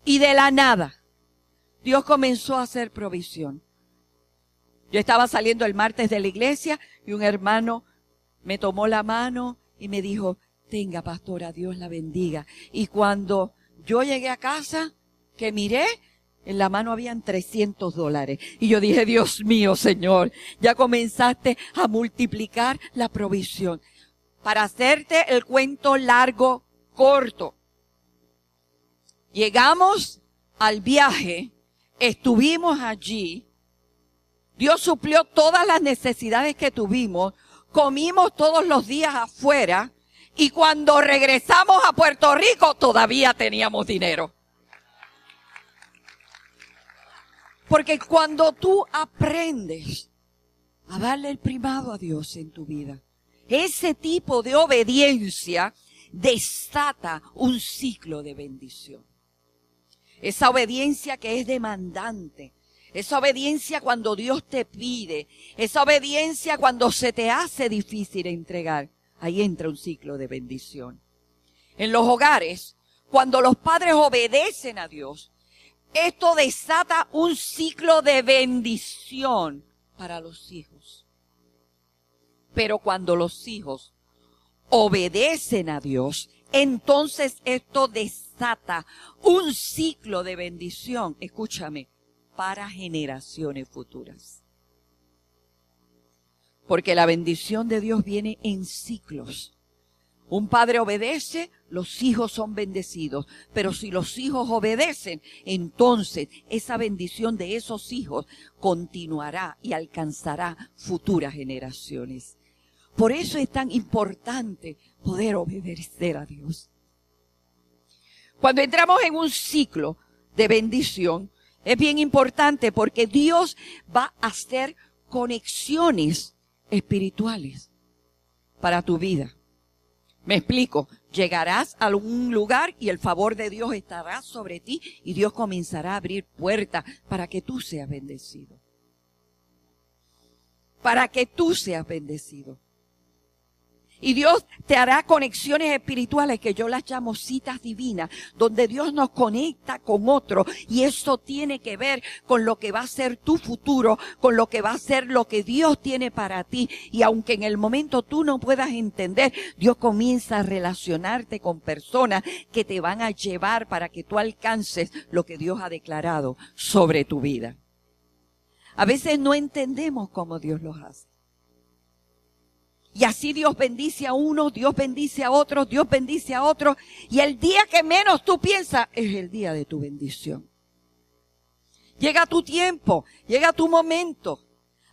Y de la nada, Dios comenzó a hacer provisión. Yo estaba saliendo el martes de la iglesia y un hermano me tomó la mano y me dijo, tenga pastora, Dios la bendiga. Y cuando yo llegué a casa, que miré, en la mano habían 300 dólares. Y yo dije, Dios mío, Señor, ya comenzaste a multiplicar la provisión. Para hacerte el cuento largo, corto. Llegamos al viaje, estuvimos allí, Dios suplió todas las necesidades que tuvimos, comimos todos los días afuera y cuando regresamos a Puerto Rico todavía teníamos dinero. Porque cuando tú aprendes a darle el primado a Dios en tu vida, ese tipo de obediencia desata un ciclo de bendición. Esa obediencia que es demandante, esa obediencia cuando Dios te pide. Esa obediencia cuando se te hace difícil entregar. Ahí entra un ciclo de bendición. En los hogares, cuando los padres obedecen a Dios, esto desata un ciclo de bendición para los hijos. Pero cuando los hijos obedecen a Dios, entonces esto desata un ciclo de bendición. Escúchame, para generaciones futuras. Porque la bendición de Dios viene en ciclos. Un padre obedece, los hijos son bendecidos. Pero si los hijos obedecen, entonces esa bendición de esos hijos continuará y alcanzará futuras generaciones. Por eso es tan importante poder obedecer a Dios. Cuando entramos en un ciclo de bendición, es bien importante porque Dios va a hacer conexiones espirituales para tu vida. Me explico, llegarás a un lugar y el favor de Dios estará sobre ti y Dios comenzará a abrir puertas para que tú seas bendecido. Para que tú seas bendecido. Y Dios te hará conexiones espirituales que yo las llamo citas divinas, donde Dios nos conecta con otro. Y eso tiene que ver con lo que va a ser tu futuro, con lo que va a ser lo que Dios tiene para ti. Y aunque en el momento tú no puedas entender, Dios comienza a relacionarte con personas que te van a llevar para que tú alcances lo que Dios ha declarado sobre tu vida. A veces no entendemos cómo Dios los hace. Y así Dios bendice a uno, Dios bendice a otro, Dios bendice a otro. Y el día que menos tú piensas es el día de tu bendición. Llega tu tiempo, llega tu momento.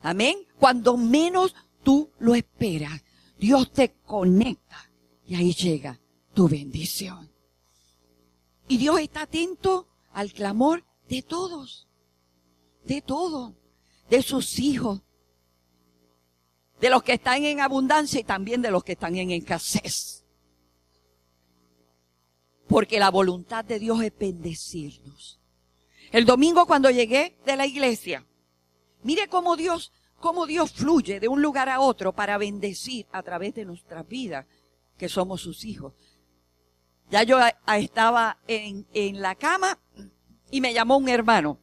Amén. Cuando menos tú lo esperas, Dios te conecta y ahí llega tu bendición. Y Dios está atento al clamor de todos, de todos, de sus hijos, de los que están en abundancia y también de los que están en escasez. Porque la voluntad de Dios es bendecirnos. El domingo cuando llegué de la iglesia, mire cómo Dios, cómo Dios fluye de un lugar a otro para bendecir a través de nuestra vida, que somos sus hijos. Ya yo estaba en, en la cama y me llamó un hermano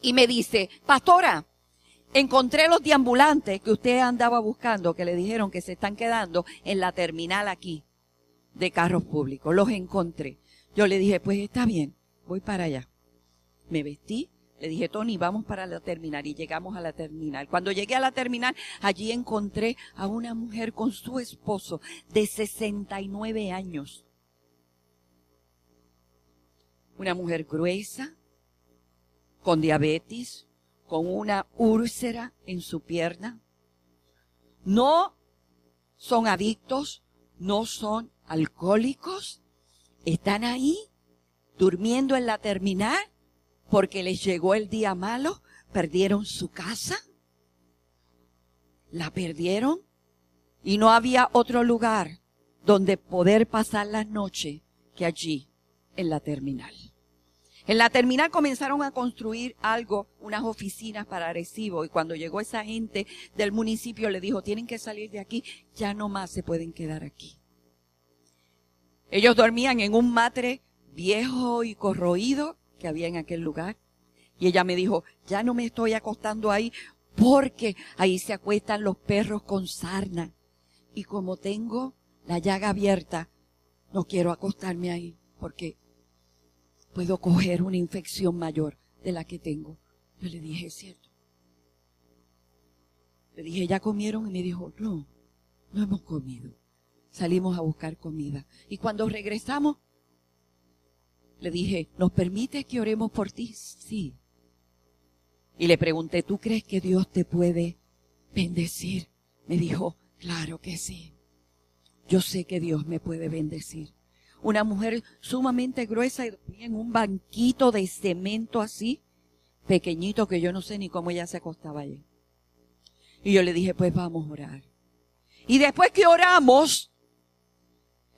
y me dice, pastora, Encontré los deambulantes que usted andaba buscando, que le dijeron que se están quedando en la terminal aquí de carros públicos. Los encontré. Yo le dije, pues está bien, voy para allá. Me vestí, le dije, Tony, vamos para la terminal y llegamos a la terminal. Cuando llegué a la terminal, allí encontré a una mujer con su esposo de 69 años. Una mujer gruesa, con diabetes, con una úlcera en su pierna. No son adictos, no son alcohólicos, están ahí durmiendo en la terminal porque les llegó el día malo, perdieron su casa, la perdieron y no había otro lugar donde poder pasar la noche que allí en la terminal. En la terminal comenzaron a construir algo, unas oficinas para recibo, y cuando llegó esa gente del municipio le dijo, tienen que salir de aquí, ya no más se pueden quedar aquí. Ellos dormían en un matre viejo y corroído que había en aquel lugar. Y ella me dijo, ya no me estoy acostando ahí porque ahí se acuestan los perros con sarna. Y como tengo la llaga abierta, no quiero acostarme ahí porque puedo coger una infección mayor de la que tengo. Yo le dije, es cierto. Le dije, ¿ya comieron? Y me dijo, no, no hemos comido. Salimos a buscar comida. Y cuando regresamos, le dije, ¿nos permites que oremos por ti? Sí. Y le pregunté, ¿tú crees que Dios te puede bendecir? Me dijo, claro que sí. Yo sé que Dios me puede bendecir una mujer sumamente gruesa y en un banquito de cemento así, pequeñito que yo no sé ni cómo ella se acostaba allí. Y yo le dije, pues vamos a orar. Y después que oramos,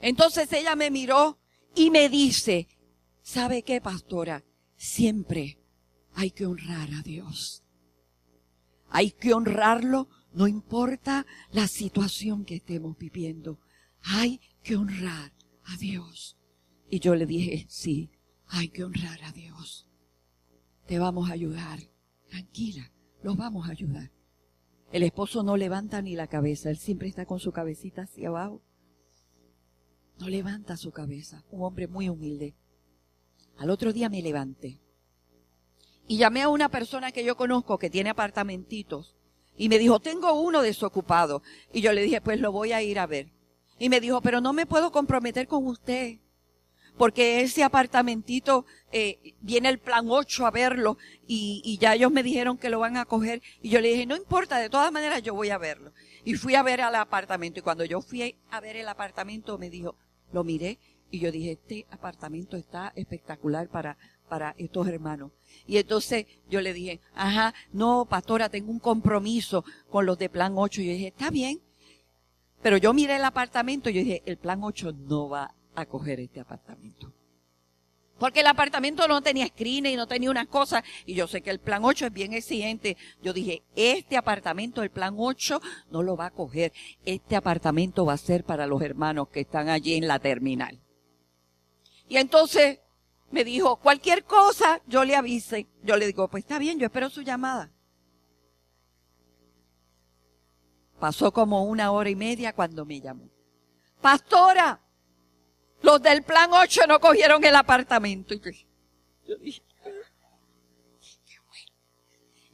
entonces ella me miró y me dice, ¿sabe qué, pastora? Siempre hay que honrar a Dios. Hay que honrarlo, no importa la situación que estemos viviendo. Hay que honrar a Dios. Y yo le dije, sí, hay que honrar a Dios. Te vamos a ayudar. Tranquila, los vamos a ayudar. El esposo no levanta ni la cabeza, él siempre está con su cabecita hacia abajo. No levanta su cabeza, un hombre muy humilde. Al otro día me levanté y llamé a una persona que yo conozco que tiene apartamentitos y me dijo, tengo uno desocupado. Y yo le dije, pues lo voy a ir a ver. Y me dijo, pero no me puedo comprometer con usted. Porque ese apartamentito, eh, viene el plan 8 a verlo y, y ya ellos me dijeron que lo van a coger. Y yo le dije, no importa, de todas maneras yo voy a verlo. Y fui a ver al apartamento. Y cuando yo fui a ver el apartamento, me dijo, lo miré Y yo dije, este apartamento está espectacular para, para estos hermanos. Y entonces yo le dije, ajá, no, pastora, tengo un compromiso con los de plan 8. Y yo dije, está bien. Pero yo miré el apartamento y yo dije, el plan 8 no va a coger este apartamento. Porque el apartamento no tenía screen y no tenía unas cosas. Y yo sé que el plan 8 es bien exigente. Yo dije, este apartamento, el plan 8, no lo va a coger. Este apartamento va a ser para los hermanos que están allí en la terminal. Y entonces me dijo, cualquier cosa, yo le avise. Yo le digo, pues está bien, yo espero su llamada. Pasó como una hora y media cuando me llamó. Pastora, los del plan 8 no cogieron el apartamento. Y yo, dije, qué bueno.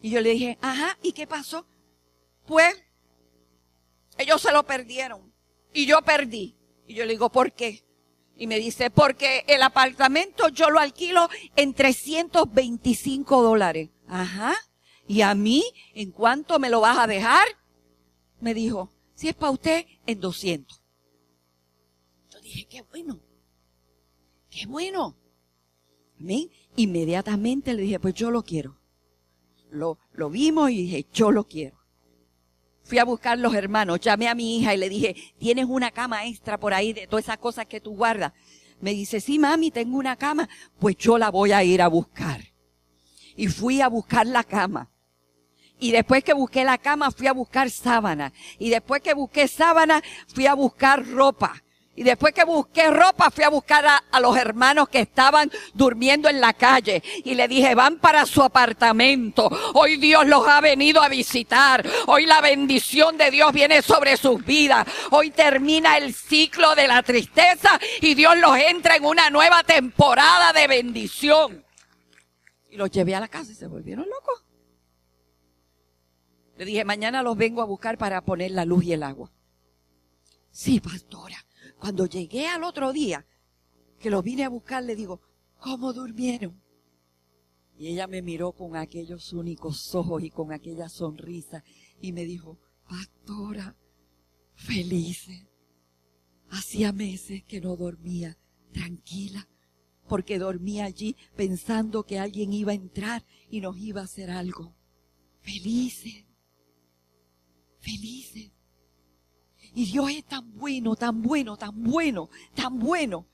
Y yo le dije, ajá, ¿y qué pasó? Pues, ellos se lo perdieron. Y yo perdí. Y yo le digo, ¿por qué? Y me dice, porque el apartamento yo lo alquilo en 325 dólares. Ajá. ¿Y a mí, en cuánto me lo vas a dejar? Me dijo, si es para usted, en 200 dije, qué bueno, qué bueno. Amén. Inmediatamente le dije, pues yo lo quiero. Lo, lo vimos y dije, yo lo quiero. Fui a buscar los hermanos, llamé a mi hija y le dije, ¿tienes una cama extra por ahí de todas esas cosas que tú guardas? Me dice, sí, mami, tengo una cama. Pues yo la voy a ir a buscar. Y fui a buscar la cama. Y después que busqué la cama, fui a buscar sábana. Y después que busqué sábana, fui a buscar ropa. Y después que busqué ropa, fui a buscar a, los hermanos que estaban durmiendo en la calle. Y le dije, van para su apartamento. Hoy Dios los ha venido a visitar. Hoy la bendición de Dios viene sobre sus vidas. Hoy termina el ciclo de la tristeza y Dios los entra en una nueva temporada de bendición. Y los llevé a la casa y se volvieron locos. Le dije, mañana los vengo a buscar para poner la luz y el agua. Sí, pastora. Cuando llegué al otro día, que los vine a buscar, le digo, ¿cómo durmieron? Y ella me miró con aquellos únicos ojos y con aquella sonrisa y me dijo, pastora, felices. Hacía meses que no dormía tranquila, porque dormía allí pensando que alguien iba a entrar y nos iba a hacer algo. Felices, felices. Y Dios es tan bueno, tan bueno, tan bueno, tan bueno.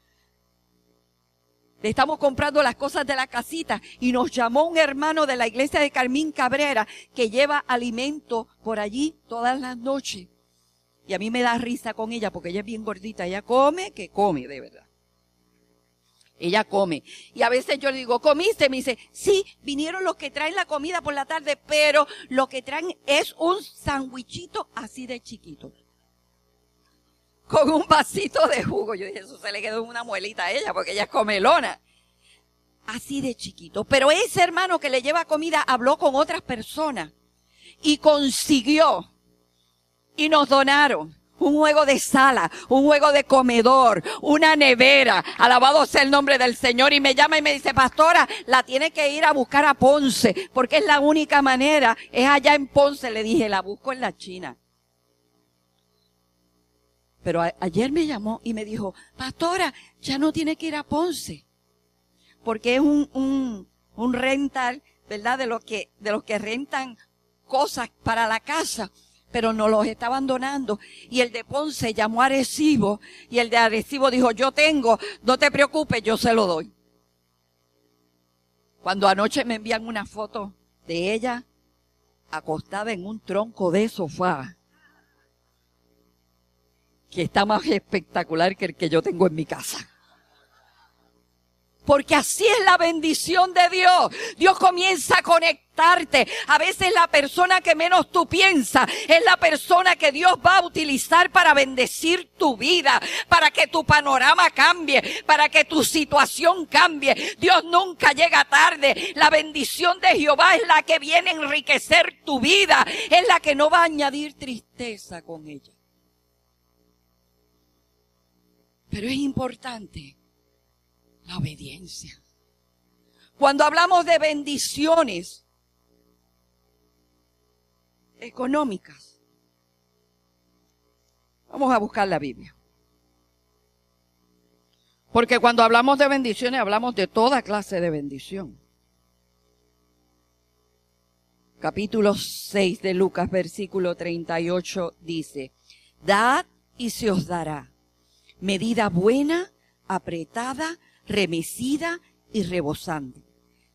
Le estamos comprando las cosas de la casita y nos llamó un hermano de la iglesia de Carmín Cabrera que lleva alimento por allí todas las noches. Y a mí me da risa con ella porque ella es bien gordita. Ella come, que come, de verdad. Ella come. Y a veces yo le digo, ¿comiste? Me dice, sí, vinieron los que traen la comida por la tarde, pero lo que traen es un sandwichito así de chiquito con un vasito de jugo. Yo dije, eso se le quedó en una muelita a ella porque ella es comelona. Así de chiquito. Pero ese hermano que le lleva comida habló con otras personas y consiguió y nos donaron un juego de sala, un juego de comedor, una nevera. Alabado sea el nombre del Señor. Y me llama y me dice, pastora, la tiene que ir a buscar a Ponce, porque es la única manera. Es allá en Ponce. Le dije, la busco en la China. Pero ayer me llamó y me dijo, pastora, ya no tiene que ir a Ponce. Porque es un, un, un rental, ¿verdad? De los que, de los que rentan cosas para la casa pero no los está abandonando. Y el de Ponce llamó a Arecibo y el de Arecibo dijo, yo tengo, no te preocupes, yo se lo doy. Cuando anoche me envían una foto de ella acostada en un tronco de sofá, que está más espectacular que el que yo tengo en mi casa. Porque así es la bendición de Dios. Dios comienza a conectarte. A veces la persona que menos tú piensas es la persona que Dios va a utilizar para bendecir tu vida, para que tu panorama cambie, para que tu situación cambie. Dios nunca llega tarde. La bendición de Jehová es la que viene a enriquecer tu vida, es la que no va a añadir tristeza con ella. Pero es importante la obediencia. Cuando hablamos de bendiciones económicas, vamos a buscar la Biblia. Porque cuando hablamos de bendiciones hablamos de toda clase de bendición. Capítulo 6 de Lucas, versículo 38 dice, Dad y se os dará medida buena, apretada, remecida y rebosante.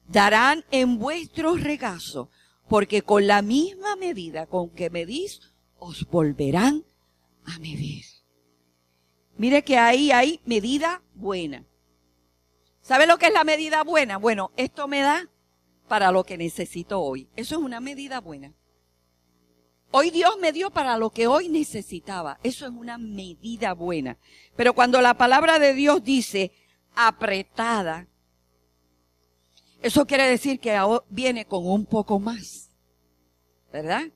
Darán en vuestro regazo, porque con la misma medida con que medís, os volverán a medir. Mire que ahí hay medida buena. ¿Sabe lo que es la medida buena? Bueno, esto me da para lo que necesito hoy. Eso es una medida buena. Hoy Dios me dio para lo que hoy necesitaba. Eso es una medida buena. Pero cuando la palabra de Dios dice apretada, eso quiere decir que viene con un poco más. ¿Verdad?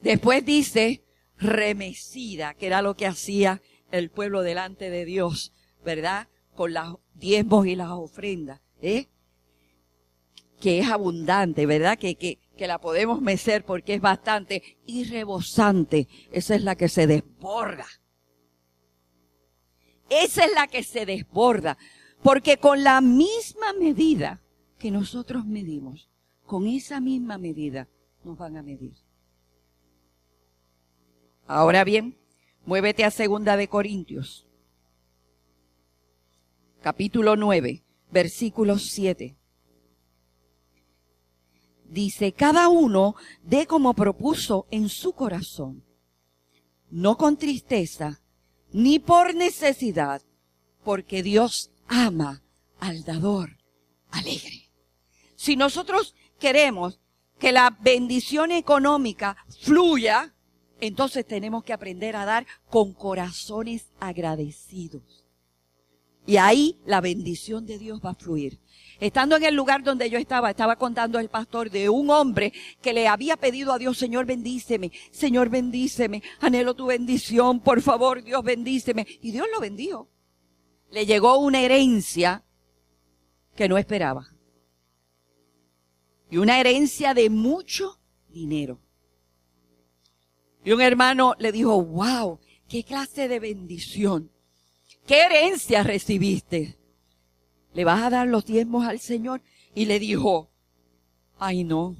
Después dice remecida, que era lo que hacía el pueblo delante de Dios, ¿verdad? Con los diezmos y las ofrendas, ¿eh? Que es abundante, ¿verdad? Que, que, que la podemos mecer porque es bastante y rebosante. Esa es la que se desborda. Esa es la que se desborda. Porque con la misma medida que nosotros medimos, con esa misma medida nos van a medir. Ahora bien, muévete a segunda de Corintios, capítulo 9, versículo 7. Dice, cada uno dé como propuso en su corazón, no con tristeza, ni por necesidad, porque Dios ama al dador alegre. Si nosotros queremos que la bendición económica fluya, entonces tenemos que aprender a dar con corazones agradecidos. Y ahí la bendición de Dios va a fluir. Estando en el lugar donde yo estaba, estaba contando el pastor de un hombre que le había pedido a Dios, Señor bendíceme, Señor bendíceme, anhelo tu bendición, por favor Dios bendíceme. Y Dios lo bendijo. Le llegó una herencia que no esperaba. Y una herencia de mucho dinero. Y un hermano le dijo, wow, qué clase de bendición. ¿Qué herencia recibiste? ¿Le vas a dar los diezmos al Señor? Y le dijo, ay no,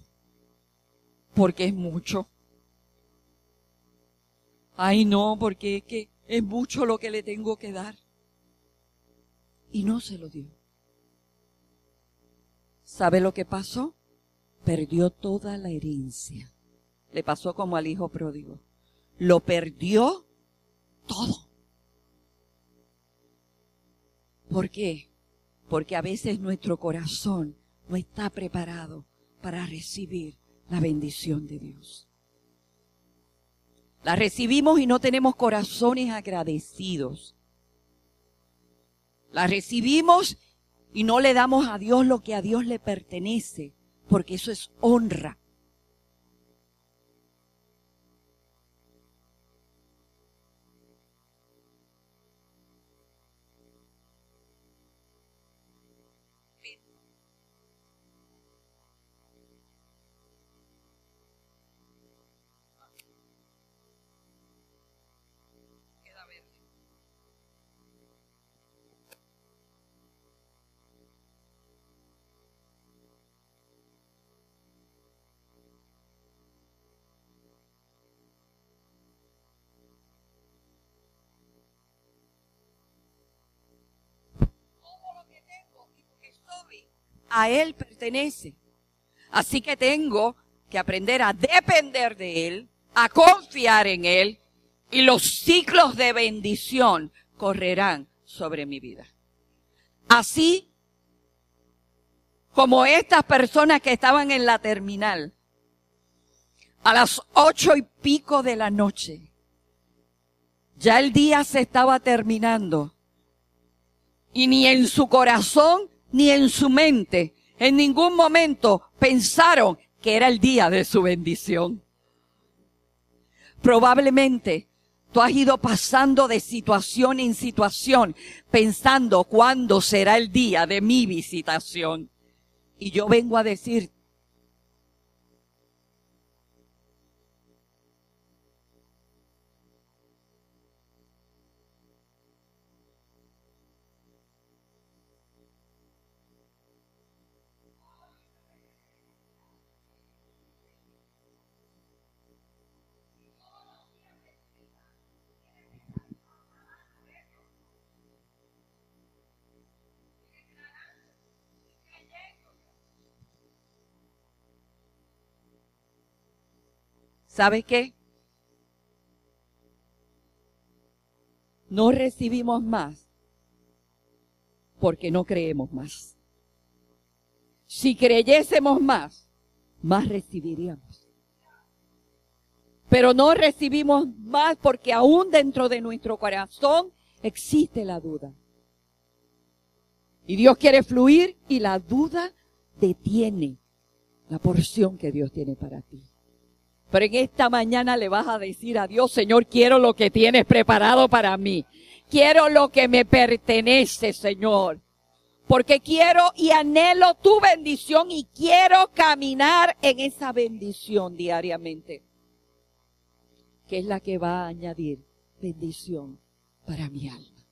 porque es mucho. Ay no, porque es que es mucho lo que le tengo que dar. Y no se lo dio. ¿Sabe lo que pasó? Perdió toda la herencia. Le pasó como al hijo pródigo. Lo perdió todo. ¿Por qué? Porque a veces nuestro corazón no está preparado para recibir la bendición de Dios. La recibimos y no tenemos corazones agradecidos. La recibimos y no le damos a Dios lo que a Dios le pertenece, porque eso es honra. A Él pertenece. Así que tengo que aprender a depender de Él, a confiar en Él, y los ciclos de bendición correrán sobre mi vida. Así como estas personas que estaban en la terminal, a las ocho y pico de la noche, ya el día se estaba terminando, y ni en su corazón ni en su mente en ningún momento pensaron que era el día de su bendición. Probablemente tú has ido pasando de situación en situación pensando cuándo será el día de mi visitación. Y yo vengo a decir, ¿Sabe qué? No recibimos más porque no creemos más. Si creyésemos más, más recibiríamos. Pero no recibimos más porque aún dentro de nuestro corazón existe la duda. Y Dios quiere fluir y la duda detiene la porción que Dios tiene para ti. Pero en esta mañana le vas a decir a Dios, Señor, quiero lo que tienes preparado para mí. Quiero lo que me pertenece, Señor. Porque quiero y anhelo tu bendición y quiero caminar en esa bendición diariamente. Que es la que va a añadir bendición para mi alma.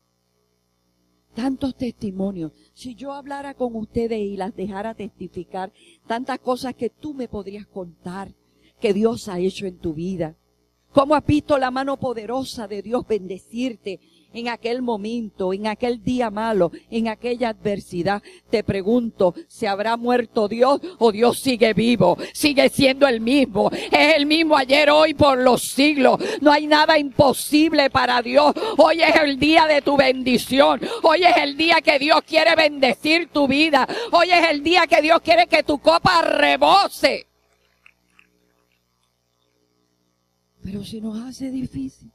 Tantos testimonios. Si yo hablara con ustedes y las dejara testificar, tantas cosas que tú me podrías contar que Dios ha hecho en tu vida. Cómo ha visto la mano poderosa de Dios bendecirte en aquel momento, en aquel día malo, en aquella adversidad. Te pregunto, ¿se habrá muerto Dios o Dios sigue vivo? Sigue siendo el mismo. Es el mismo ayer, hoy, por los siglos. No hay nada imposible para Dios. Hoy es el día de tu bendición. Hoy es el día que Dios quiere bendecir tu vida. Hoy es el día que Dios quiere que tu copa rebose. Pero se nos hace difícil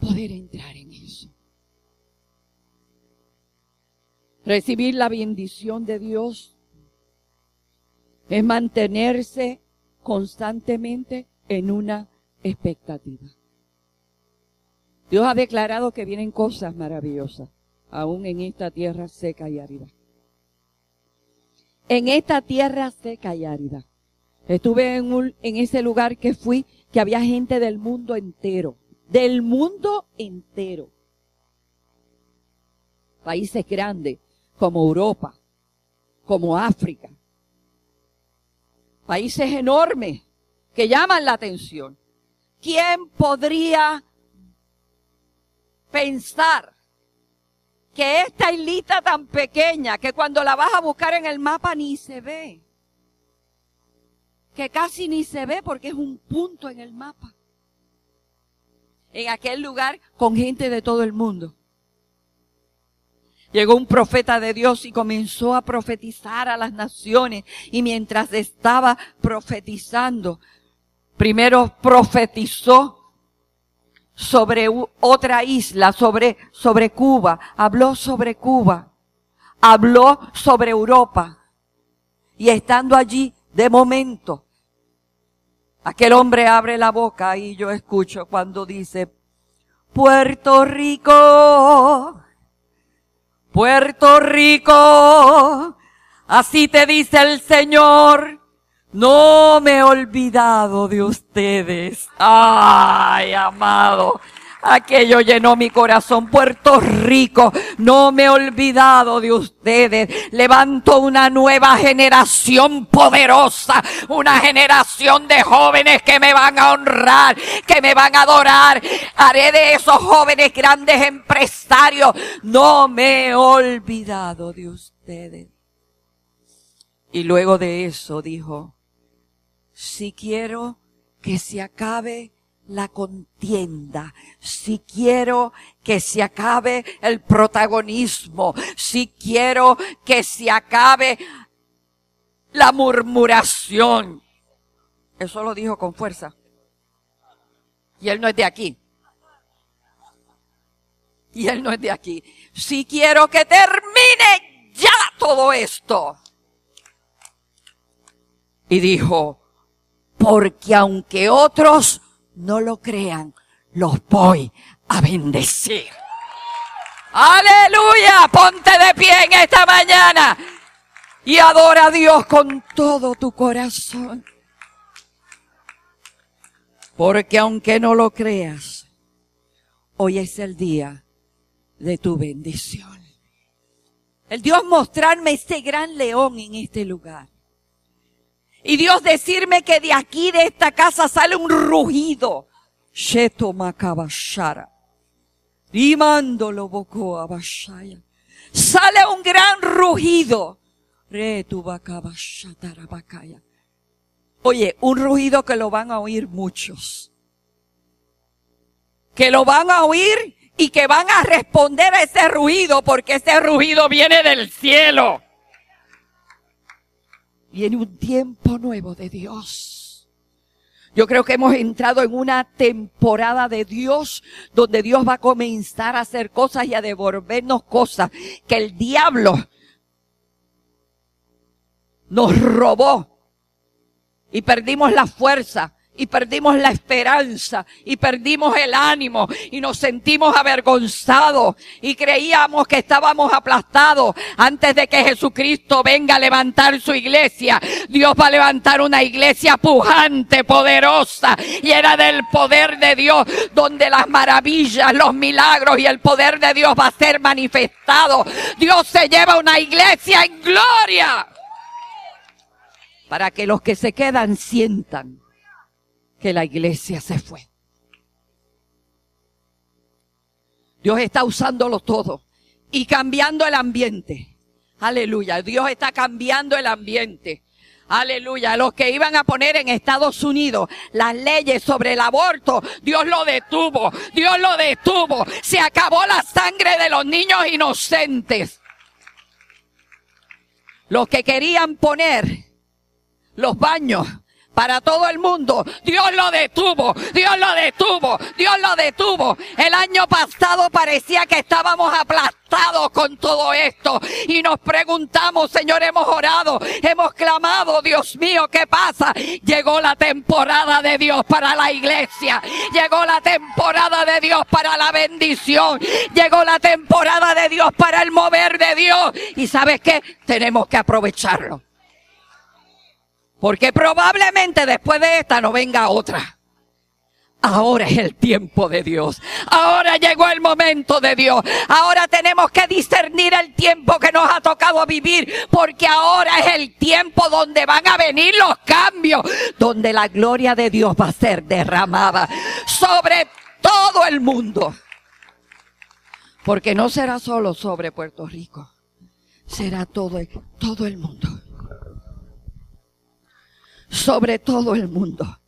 poder entrar en eso. Recibir la bendición de Dios es mantenerse constantemente en una expectativa. Dios ha declarado que vienen cosas maravillosas, aún en esta tierra seca y árida. En esta tierra seca y árida. Estuve en, un, en ese lugar que fui que había gente del mundo entero, del mundo entero. Países grandes como Europa, como África. Países enormes que llaman la atención. ¿Quién podría pensar que esta islita tan pequeña, que cuando la vas a buscar en el mapa ni se ve, que casi ni se ve porque es un punto en el mapa. En aquel lugar con gente de todo el mundo. Llegó un profeta de Dios y comenzó a profetizar a las naciones. Y mientras estaba profetizando, primero profetizó sobre otra isla, sobre, sobre Cuba. Habló sobre Cuba. Habló sobre Europa. Y estando allí, de momento, Aquel hombre abre la boca y yo escucho cuando dice, Puerto Rico, Puerto Rico, así te dice el Señor, no me he olvidado de ustedes. Ay, amado, Aquello llenó mi corazón. Puerto Rico, no me he olvidado de ustedes. Levanto una nueva generación poderosa, una generación de jóvenes que me van a honrar, que me van a adorar. Haré de esos jóvenes grandes empresarios. No me he olvidado de ustedes. Y luego de eso dijo, si quiero que se acabe la contienda, si quiero que se acabe el protagonismo, si quiero que se acabe la murmuración. Eso lo dijo con fuerza. Y él no es de aquí. Y él no es de aquí. Si quiero que termine ya todo esto. Y dijo, porque aunque otros no lo crean, los voy a bendecir. Aleluya, ponte de pie en esta mañana y adora a Dios con todo tu corazón. Porque aunque no lo creas, hoy es el día de tu bendición. El Dios mostrarme este gran león en este lugar. Y Dios decirme que de aquí, de esta casa, sale un rugido. Sheto makabashara. Rimándolo boko abashaya. Sale un gran rugido. Oye, un ruido que lo van a oír muchos. Que lo van a oír y que van a responder a ese ruido porque ese ruido viene del cielo. Viene un tiempo nuevo de Dios. Yo creo que hemos entrado en una temporada de Dios donde Dios va a comenzar a hacer cosas y a devolvernos cosas que el diablo nos robó y perdimos la fuerza y perdimos la esperanza y perdimos el ánimo y nos sentimos avergonzados y creíamos que estábamos aplastados antes de que Jesucristo venga a levantar su iglesia. Dios va a levantar una iglesia pujante, poderosa, llena del poder de Dios, donde las maravillas, los milagros y el poder de Dios va a ser manifestado. Dios se lleva una iglesia en gloria para que los que se quedan sientan que la iglesia se fue. Dios está usándolo todo y cambiando el ambiente. Aleluya. Dios está cambiando el ambiente. Aleluya. Los que iban a poner en Estados Unidos las leyes sobre el aborto, Dios lo detuvo. Dios lo detuvo. Se acabó la sangre de los niños inocentes. Los que querían poner los baños para todo el mundo. Dios lo detuvo, Dios lo detuvo, Dios lo detuvo. El año pasado parecía que estábamos aplastados con todo esto y nos preguntamos, Señor, hemos orado, hemos clamado, Dios mío, ¿qué pasa? Llegó la temporada de Dios para la iglesia, llegó la temporada de Dios para la bendición, llegó la temporada de Dios para el mover de Dios y sabes qué? Tenemos que aprovecharlo. Porque probablemente después de esta no venga otra. Ahora es el tiempo de Dios. Ahora llegó el momento de Dios. Ahora tenemos que discernir el tiempo que nos ha tocado vivir. Porque ahora es el tiempo donde van a venir los cambios. Donde la gloria de Dios va a ser derramada sobre todo el mundo. Porque no será solo sobre Puerto Rico. Será todo, todo el mundo sobre todo el mundo.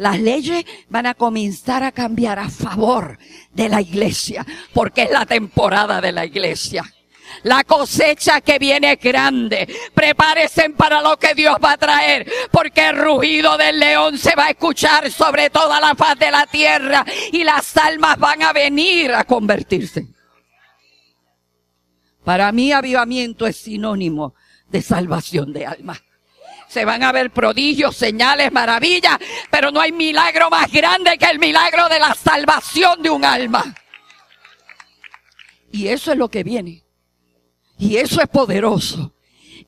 Las leyes van a comenzar a cambiar a favor de la iglesia, porque es la temporada de la iglesia. La cosecha que viene es grande. Prepárense para lo que Dios va a traer, porque el rugido del león se va a escuchar sobre toda la faz de la tierra y las almas van a venir a convertirse. Para mí avivamiento es sinónimo de salvación de almas se van a ver prodigios, señales, maravillas, pero no hay milagro más grande que el milagro de la salvación de un alma. Y eso es lo que viene. Y eso es poderoso.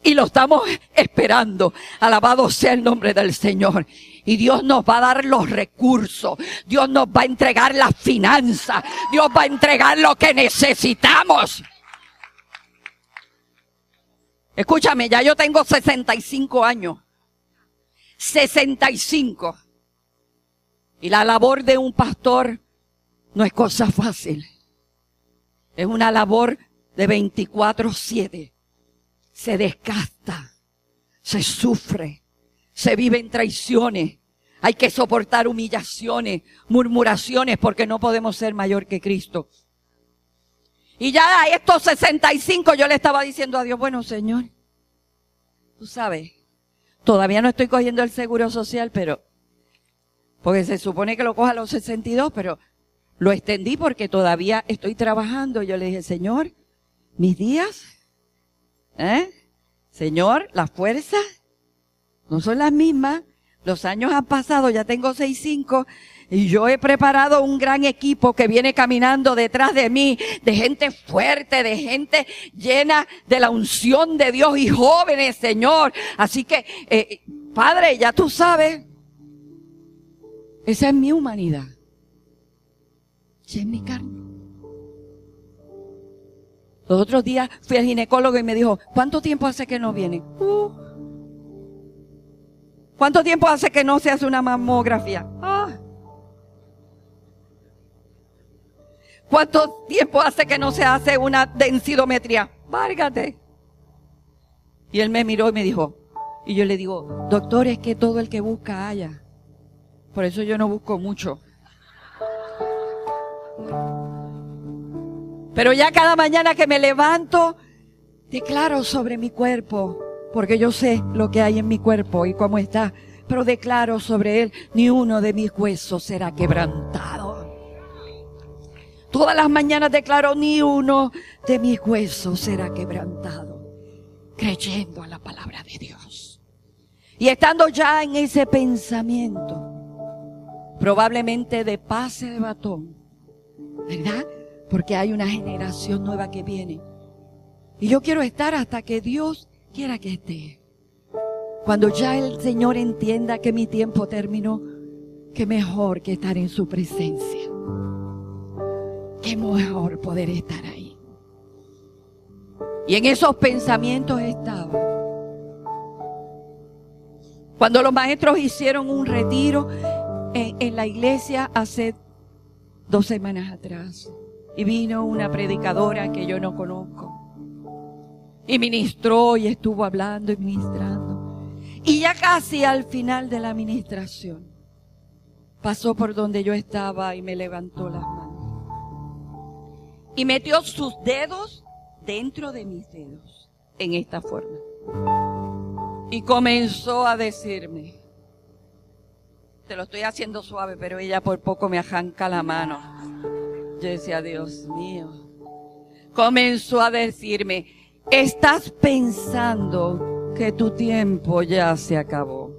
Y lo estamos esperando. Alabado sea el nombre del Señor. Y Dios nos va a dar los recursos. Dios nos va a entregar las finanzas. Dios va a entregar lo que necesitamos. Escúchame, ya yo tengo 65 años. 65. Y la labor de un pastor no es cosa fácil. Es una labor de 24-7. Se desgasta, se sufre, se vive en traiciones. Hay que soportar humillaciones, murmuraciones, porque no podemos ser mayor que Cristo. Y ya a estos 65 yo le estaba diciendo a Dios, bueno Señor, tú sabes, todavía no estoy cogiendo el seguro social, pero, porque se supone que lo coja a los 62, pero lo extendí porque todavía estoy trabajando. Yo le dije, Señor, mis días, ¿eh? Señor, las fuerzas no son las mismas. Los años han pasado, ya tengo 65 y yo he preparado un gran equipo que viene caminando detrás de mí, de gente fuerte, de gente llena de la unción de Dios y jóvenes, Señor. Así que, eh, Padre, ya tú sabes, esa es mi humanidad. Esa es mi carne. Los otros días fui al ginecólogo y me dijo, ¿cuánto tiempo hace que no viene? Uh. ¿Cuánto tiempo hace que no se hace una mamografía? ¿Cuánto tiempo hace que no se hace una densidometría? Várgate. Y él me miró y me dijo, Y yo le digo, doctor, es que todo el que busca haya. Por eso yo no busco mucho. Pero ya cada mañana que me levanto, declaro sobre mi cuerpo, porque yo sé lo que hay en mi cuerpo y cómo está, pero declaro sobre él, ni uno de mis huesos será quebrantado. Todas las mañanas declaro, ni uno de mis huesos será quebrantado, creyendo a la palabra de Dios. Y estando ya en ese pensamiento, probablemente de pase de batón, ¿verdad? Porque hay una generación nueva que viene. Y yo quiero estar hasta que Dios quiera que esté. Cuando ya el Señor entienda que mi tiempo terminó, qué mejor que estar en su presencia. Qué mejor poder estar ahí. Y en esos pensamientos estaba. Cuando los maestros hicieron un retiro en, la iglesia hace dos semanas atrás, y vino una predicadora que yo no conozco. Y ministró y estuvo hablando y ministrando. Y ya casi al final de la administración pasó por donde yo estaba y me levantó las manos. Y metió sus dedos dentro de mis dedos en esta forma. Y comenzó a decirme, te lo estoy haciendo suave, pero ella por poco me arranca la mano. Yo decía, Dios mío. Comenzó a decirme, estás pensando que tu tiempo ya se acabó.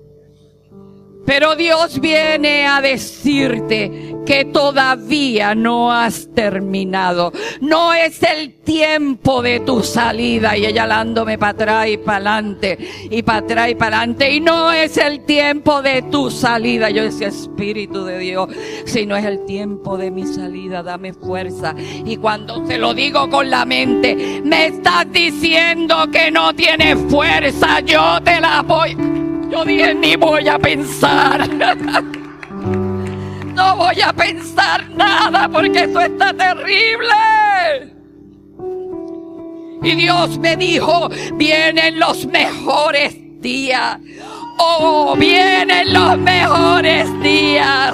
Pero Dios viene a decirte que todavía no has terminado. No es el tiempo de tu salida. Y ella lándome para atrás y para adelante. Y para atrás y para adelante. Y no es el tiempo de tu salida. Yo decía, Espíritu de Dios, si no es el tiempo de mi salida, dame fuerza. Y cuando te lo digo con la mente, me estás diciendo que no tienes fuerza. Yo te la voy. Yo dije, ni voy a pensar. (laughs) No voy a pensar nada porque esto está terrible. Y Dios me dijo, vienen los mejores días. Oh, vienen los mejores días.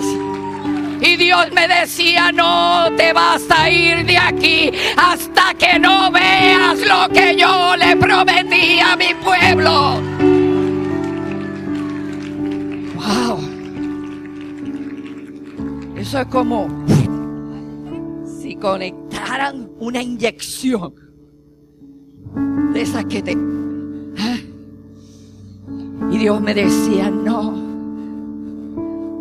Y Dios me decía, no te vas a ir de aquí hasta que no veas lo que yo le prometí a mi pueblo. Wow. Eso es como si conectaran una inyección de esas que te... Y Dios me decía, no.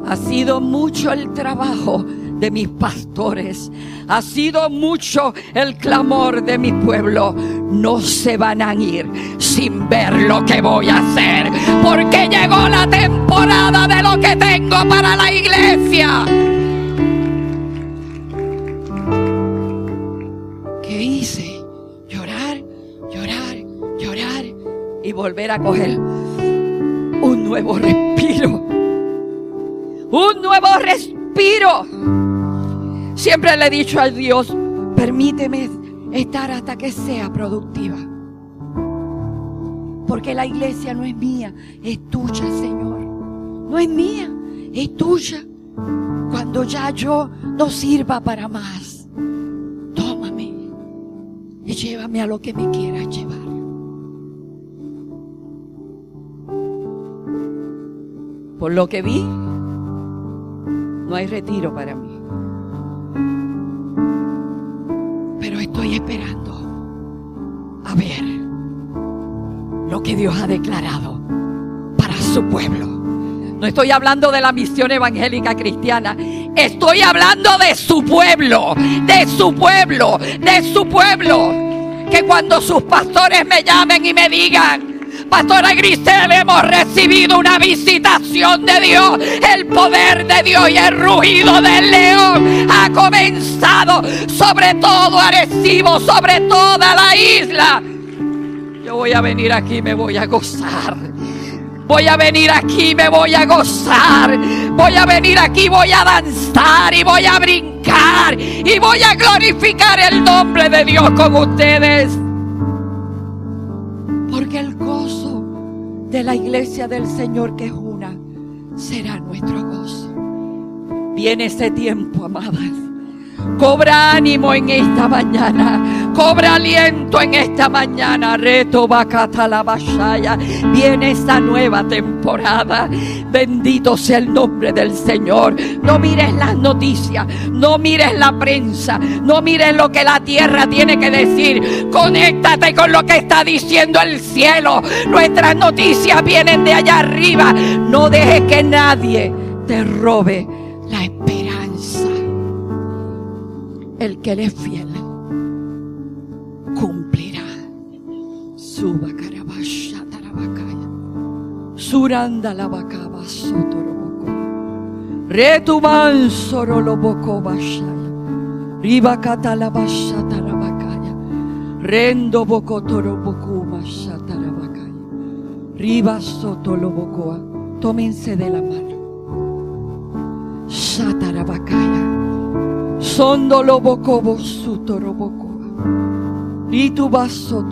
Ha sido mucho el trabajo de mis pastores. Ha sido mucho el clamor de mi pueblo. No se van a ir sin ver lo que voy a hacer. Porque llegó la temporada de lo que tengo para la iglesia. Y volver a coger un nuevo respiro. Un nuevo respiro. Siempre le he dicho a Dios, permíteme estar hasta que sea productiva. Porque la iglesia no es mía, es tuya, Señor. No es mía, es tuya. Cuando ya yo no sirva para más, tómame y llévame a lo que me quieras llevar. Por lo que vi, no hay retiro para mí. Pero estoy esperando a ver lo que Dios ha declarado para su pueblo. No estoy hablando de la misión evangélica cristiana. Estoy hablando de su pueblo, de su pueblo, de su pueblo. Que cuando sus pastores me llamen y me digan, Pastora Grisel, hemos recibido una visitación de Dios. El poder de Dios y el rugido del león ha comenzado sobre todo Arecibo, sobre toda la isla. Yo voy a venir aquí, me voy a gozar. Voy a venir aquí, me voy a gozar. Voy a venir aquí, voy a danzar y voy a brincar. Y voy a glorificar el nombre de Dios con ustedes. Porque el gozo de la iglesia del Señor que es una será nuestro gozo. Viene ese tiempo, amadas Cobra ánimo en esta mañana. Cobra aliento en esta mañana. Reto Bacata la Viene esta nueva temporada. Bendito sea el nombre del Señor. No mires las noticias. No mires la prensa. No mires lo que la tierra tiene que decir. Conéctate con lo que está diciendo el cielo. Nuestras noticias vienen de allá arriba. No dejes que nadie te robe el que le es fiel cumplirá. Suba carabasha. Suranda la bacaba sotoroboco. Retuban soroloboco bashaya. Riba catalabasha tarabacaya. Rendo boco toroboco masha tarabacaya. Riba sotolobocoa. Tómense de la mano. Shatarabacaya. Sondo lo bocobo Y tu vaso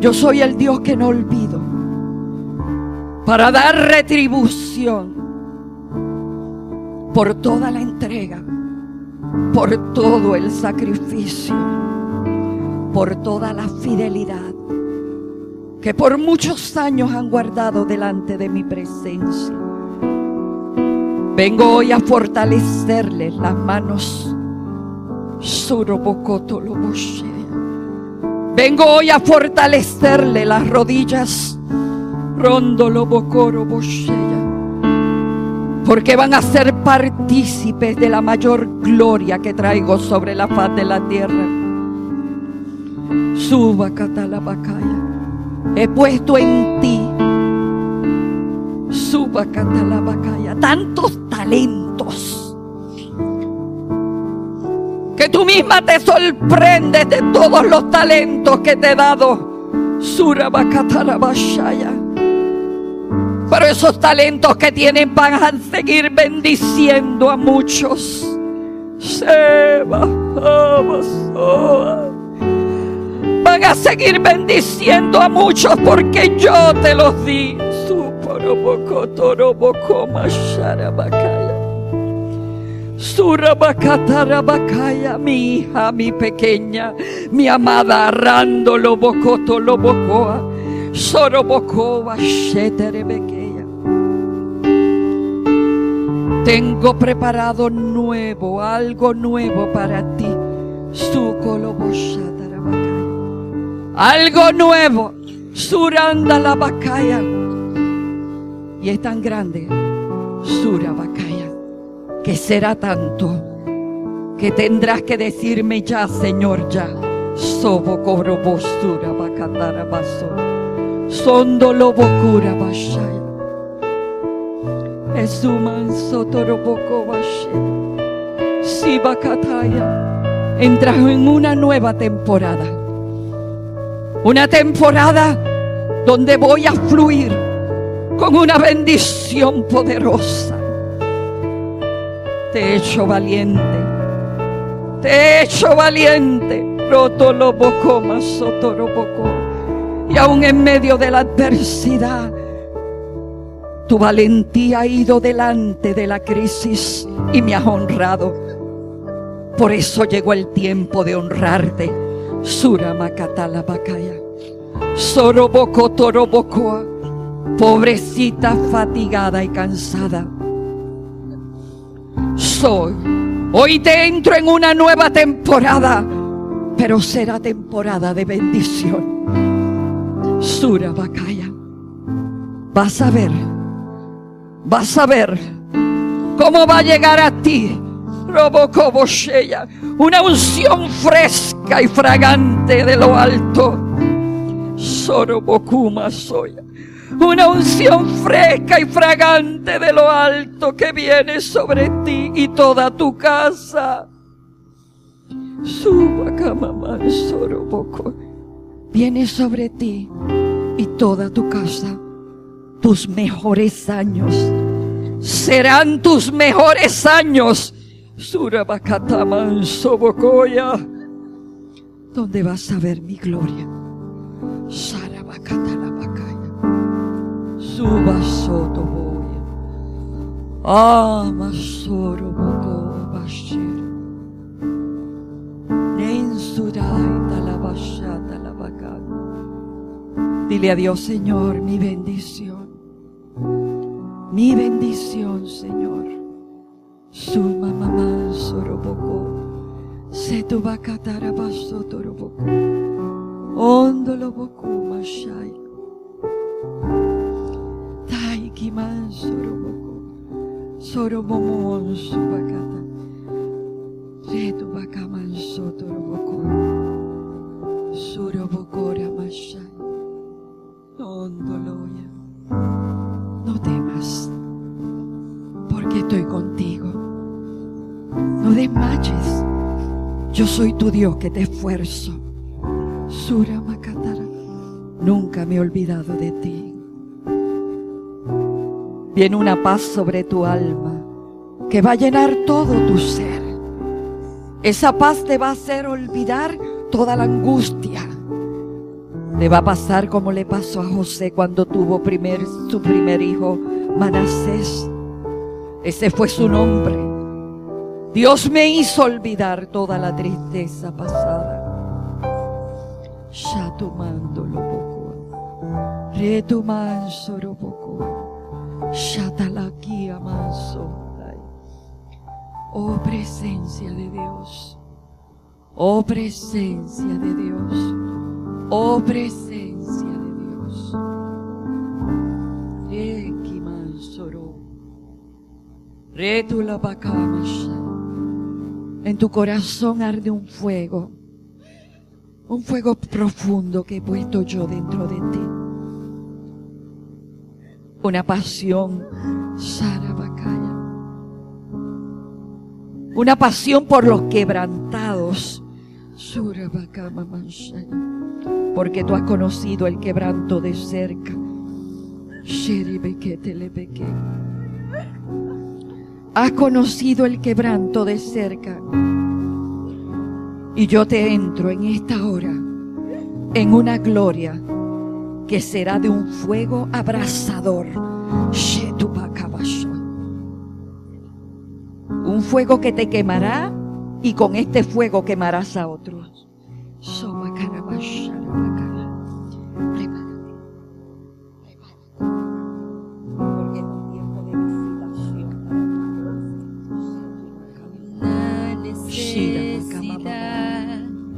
Yo soy el Dios que no olvido. Para dar retribución por toda la entrega, por todo el sacrificio, por toda la fidelidad que por muchos años han guardado delante de mi presencia. Vengo hoy a fortalecerle las manos. Vengo hoy a fortalecerle las rodillas. Porque van a ser partícipes de la mayor gloria que traigo sobre la faz de la tierra. Suba Catalabacaya. He puesto en ti Suba Catalabacaya. Tantos talentos. Que tú misma te sorprendes de todos los talentos que te he dado. Pero esos talentos que tienen van a seguir bendiciendo a muchos. Van a seguir bendiciendo a muchos porque yo te los di. Surabacatarabacaya, mi hija, mi pequeña, mi amada, Rando Lobocoto Lobocoa, Sorobocoa, Sheterebequea. Tengo preparado nuevo, algo nuevo para ti. Sukoloboshatarabacaya. Algo nuevo. Suranda la bacaya y es tan grande, Surabacaya, que será tanto que tendrás que decirme ya, Señor, ya. Sobo cobro postura bacatara baso. Sondo lobo cura bashaya. Esuman sotoroboco bashe. Si bacataya. Entras en una nueva temporada. Una temporada donde voy a fluir con una bendición poderosa. Te he hecho valiente, te he hecho valiente. Y aún en medio de la adversidad, tu valentía ha ido delante de la crisis y me has honrado. Por eso llegó el tiempo de honrarte. Suramakatala Bakaya. Soroboko Torobokoa pobrecita, fatigada y cansada. Soy. Hoy te entro en una nueva temporada, pero será temporada de bendición. Sura Bacaya. Vas a ver, vas a ver cómo va a llegar a ti, Robocoboshella, una unción fresca y fragante de lo alto. Sorobokuma Soya una unción fresca y fragante de lo alto que viene sobre ti y toda tu casa. Suba poco. Viene sobre ti y toda tu casa. Tus mejores años serán tus mejores años. Surabakataman Sobokoya, donde vas a ver mi gloria. Sarabakatalabakaya. Suba soto boya. Ama soro boko bashir. Nensurai la bashata la bacana. Dile a Dios, Señor, mi bendición. Mi bendición, Señor. Suma mamá soroboko. Se tu bakatara baso toroboko. Ondolo boku mashai. Man soroboko. Soromomon subakata. Retu bakaman sotoroboko. Surobokora mashai. Ondoloya. No temas, porque estoy contigo. No desmayes. Yo soy tu Dios que te esfuerzo. Sura Makatara. Nunca me he olvidado de ti. Viene una paz sobre tu alma que va a llenar todo tu ser. Esa paz te va a hacer olvidar toda la angustia. Le va a pasar como le pasó a José cuando tuvo primer, su primer hijo, Manasés. Ese fue su nombre. Dios me hizo olvidar toda la tristeza pasada. Shatumando lo poco. Retuman soro poco. Shatalakia manso. Oh presencia de Dios. Oh presencia de Dios. Oh presencia de Dios. Rekiman soro. Retula. En tu corazón arde un fuego, un fuego profundo que he puesto yo dentro de ti. Una pasión. Una pasión por los quebrantados. Porque tú has conocido el quebranto de cerca. Has conocido el quebranto de cerca. Y yo te entro en esta hora en una gloria que será de un fuego abrasador. Un fuego que te quemará y con este fuego quemarás a otros.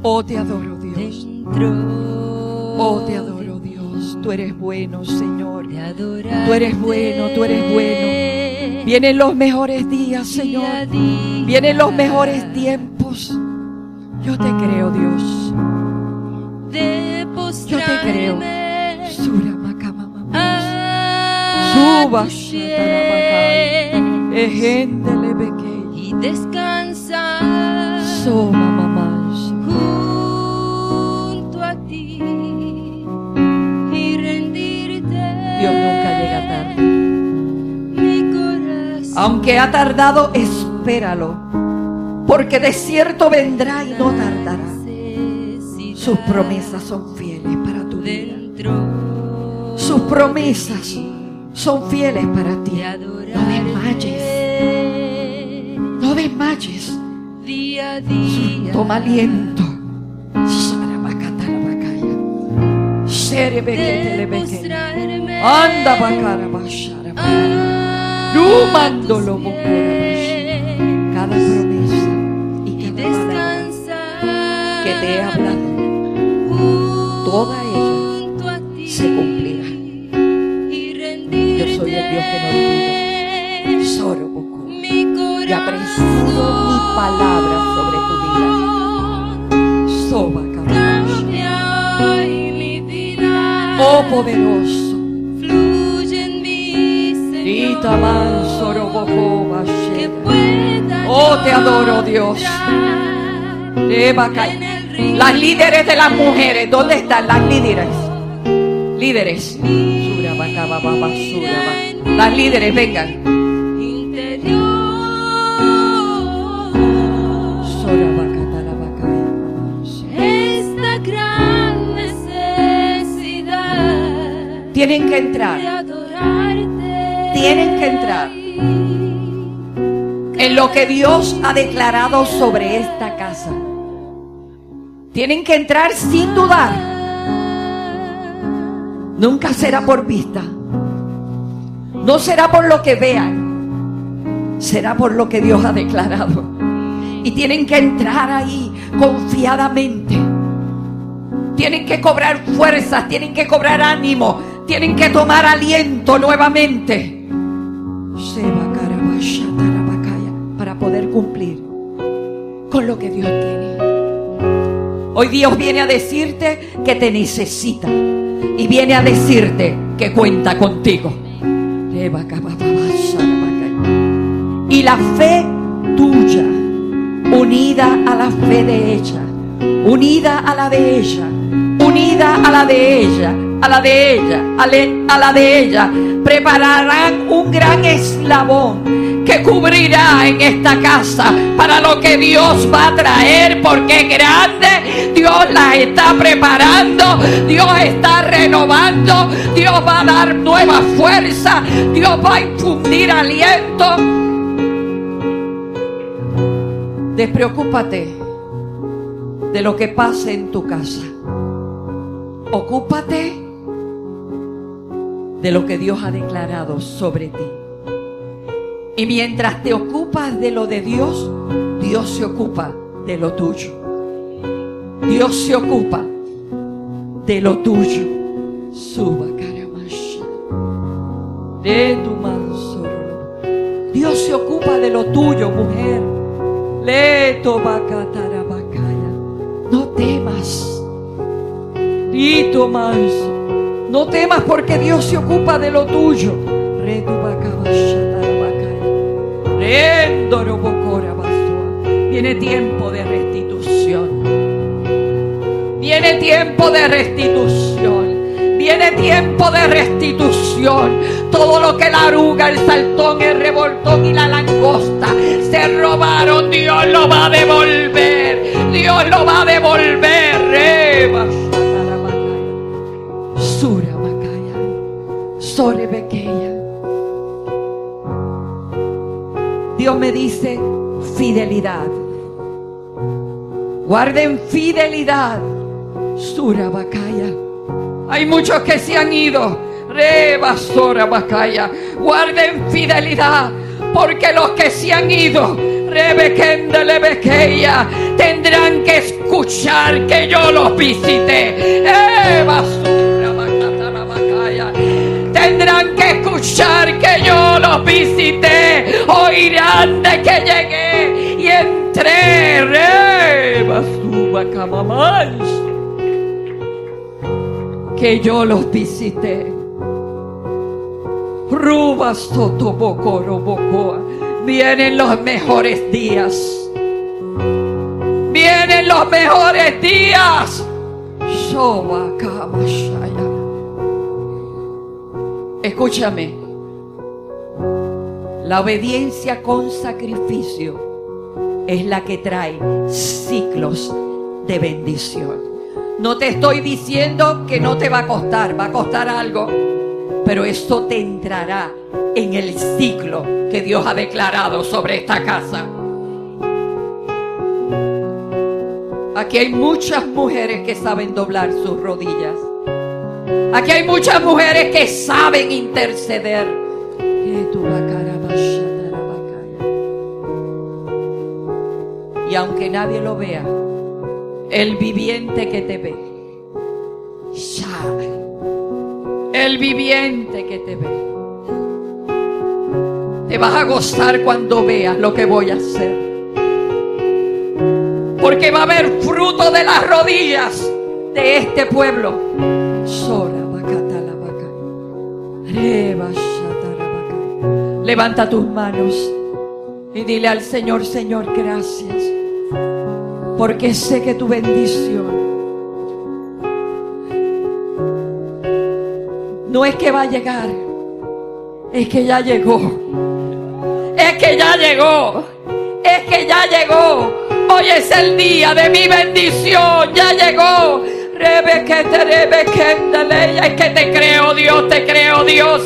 Oh, te adoro, Dios. Oh, te adoro, Dios. Tú eres bueno, Señor. Tú eres bueno, tú eres bueno. Vienen los mejores días, Señor. Vienen los mejores tiempos. Yo te creo, Dios. Yo te creo. Sura Suba beke. y descansar Soma Aunque ha tardado, espéralo. Porque de cierto vendrá y no tardará. Sus promesas son fieles para tu vida. Sus promesas son fieles para ti. No desmayes. No desmayes. Toma aliento. Anda bakarabasharabaka. a Pies Cada promesa y cada palabra que te he hablado toda ella se cumplirá. Yo soy el Dios que no olvido. Mi corazón Y apresuro mi palabra sobre tu vida. Soba vida Oh poderoso. Que pueda Oh, te adoro, Dios. Las líderes de las mujeres, ¿dónde están las líderes? Líderes. Las líderes, vengan. esta gran necesidad Tienen que entrar. Tienen que entrar en lo que Dios ha declarado sobre esta casa. Tienen que entrar sin dudar. Nunca será por vista. No será por lo que vean. Será por lo que Dios ha declarado. Y tienen que entrar ahí confiadamente. Tienen que cobrar fuerzas, tienen que cobrar ánimo, tienen que tomar aliento nuevamente. Para poder cumplir con lo que Dios tiene. Hoy Dios viene a decirte que te necesita y viene a decirte que cuenta contigo. Y la fe tuya, unida a la fe de ella, unida a la de ella, unida a la de ella, a la de ella, a, la de ella, prepararán un gran eslabón que cubrirá en esta casa para lo que Dios va a traer, porque grande, Dios la está preparando, Dios está renovando, Dios va a dar nueva fuerza, Dios va a infundir aliento. Despreocúpate de lo que pase en tu casa. Ocúpate de lo que Dios ha declarado sobre ti. Y mientras te ocupas de lo de Dios, Dios se ocupa de lo tuyo. Dios se ocupa de lo tuyo. Suba caramasha. De tu manso. Dios se ocupa de lo tuyo, mujer. Leto bacatarabacaya. No temas. Tito manso. No temas porque Dios se ocupa de lo tuyo. Viene tiempo de restitución. Viene tiempo de restitución. Viene tiempo de restitución. Todo lo que la aruga, el saltón, el revoltón y la langosta se robaron, Dios lo va a devolver. Dios lo va a devolver. Dios me dice fidelidad. Guarden fidelidad. Sura Bakaya. Hay muchos que se han ido. Reba Sora Bakaya. Guarden fidelidad. Porque los que se han ido. Rebekendele Bekeya. Tendrán que escuchar que yo los visité. Escuchar que yo los visité. Oirán de que llegué y entré. Que yo los visité. Ruba Soto Bocoro Bocoa. Vienen los mejores días. Vienen los mejores días. Kamashaya. Escúchame. La obediencia con sacrificio es la que trae ciclos de bendición. No te estoy diciendo que no te va a costar, va a costar algo, pero esto te entrará en el ciclo que Dios ha declarado sobre esta casa. Aquí hay muchas mujeres que saben doblar sus rodillas. Aquí hay muchas mujeres que saben interceder. Y aunque nadie lo vea, el viviente que te ve sabe. El viviente que te ve. Te vas a gozar cuando veas lo que voy a hacer. Porque va a haber fruto de las rodillas de este pueblo. Levanta tus manos y dile al Señor, Señor, gracias. Porque sé que tu bendición no es que va a llegar, es que ya llegó. Es que ya llegó. Es que ya llegó. Hoy es el día de mi bendición. Ya llegó. Es que te creo, Dios, te creo, Dios.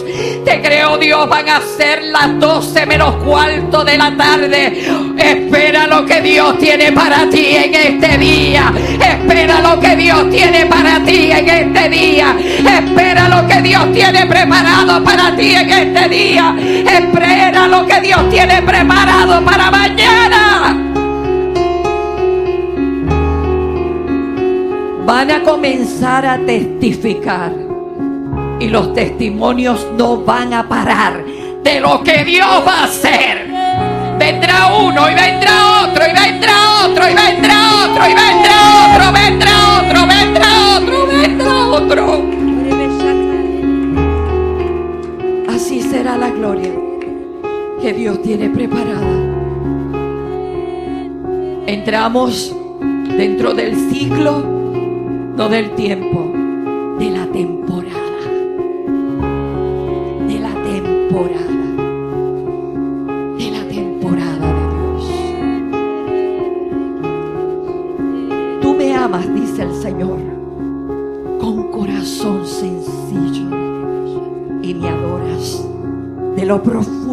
Te creo, Dios. Van a ser las 12 menos cuarto de la tarde. Espera lo que Dios tiene para ti en este día. Espera lo que Dios tiene para ti en este día. Espera lo que Dios tiene preparado para ti en este día. Espera lo que Dios tiene preparado para mañana. Van a comenzar a testificar. Y los testimonios no van a parar de lo que Dios va a hacer. Vendrá uno y vendrá otro y vendrá otro y vendrá otro y vendrá otro, vendrá otro, vendrá otro, vendrá otro. Así será la gloria que Dios tiene preparada. Entramos dentro del ciclo no del tiempo, de la temporada. De la temporada. De la temporada de Dios. Tú me amas, dice el Señor, con corazón sencillo y me adoras de lo profundo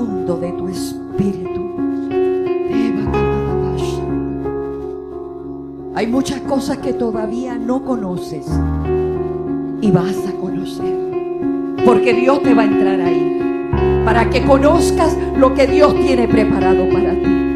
todavía no conoces y vas a conocer. Porque Dios te va a entrar ahí. Para que conozcas lo que Dios tiene preparado para ti.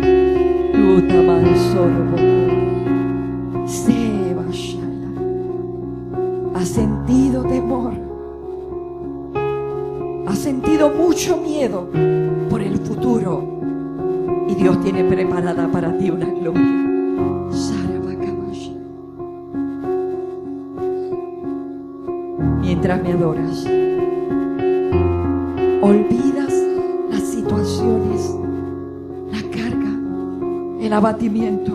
Abatimiento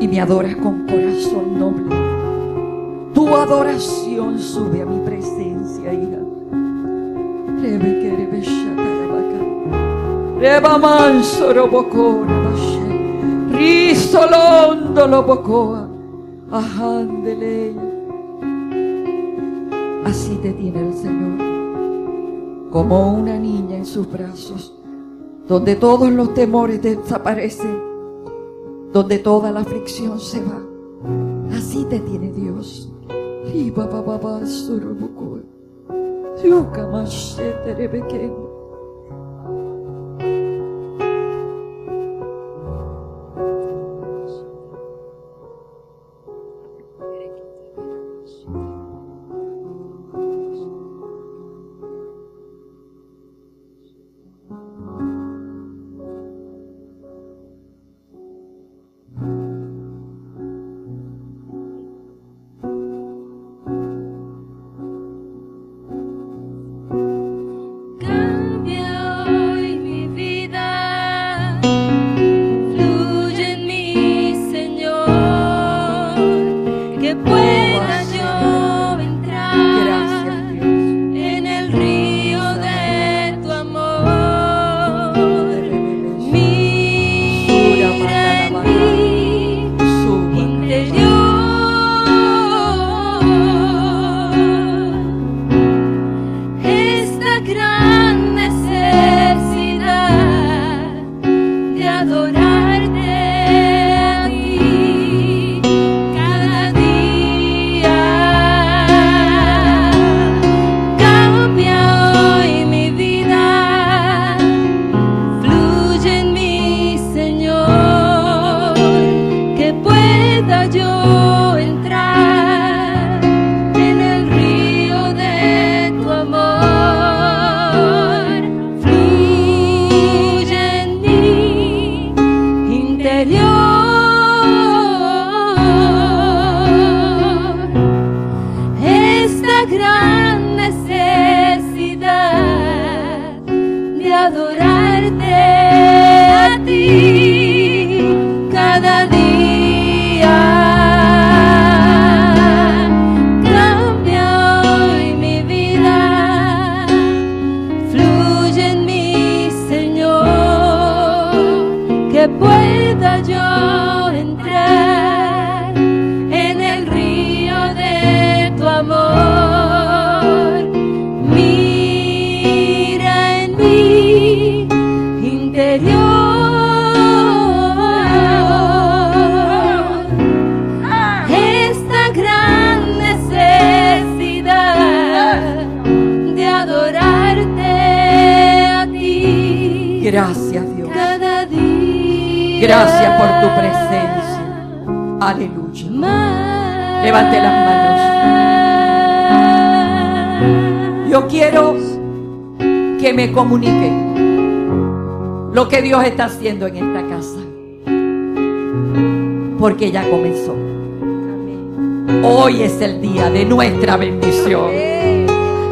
y me adoras con corazón noble. Tu adoración sube a mi presencia, hija. Reba manso robocora. Risolondo lobocoa. Ajandeleya. Así te tiene el Señor, como una niña en sus brazos, donde todos los temores desaparecen, donde toda la aflicción se va. Así te tiene Dios. pueda yo entrar Dios está haciendo en esta casa. Porque ya comenzó. Hoy es el día de nuestra bendición.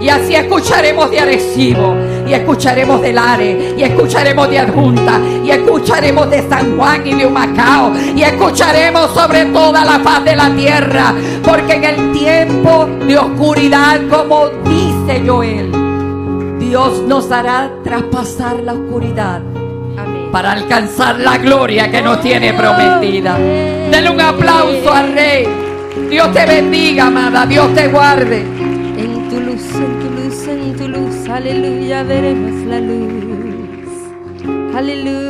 Y así escucharemos de Arecibo, y escucharemos de Lare, y escucharemos de Adjunta, y escucharemos de San Juan y de Humacao, y escucharemos sobre toda la faz de la tierra, porque en el tiempo de oscuridad, como dice Joel, Dios nos hará traspasar la oscuridad para alcanzar la gloria que nos tiene prometida. Denle un aplauso al Rey. Dios te bendiga, amada. Dios te guarde. En tu luz, en tu luz, en tu luz, aleluya, veremos la luz. Aleluya.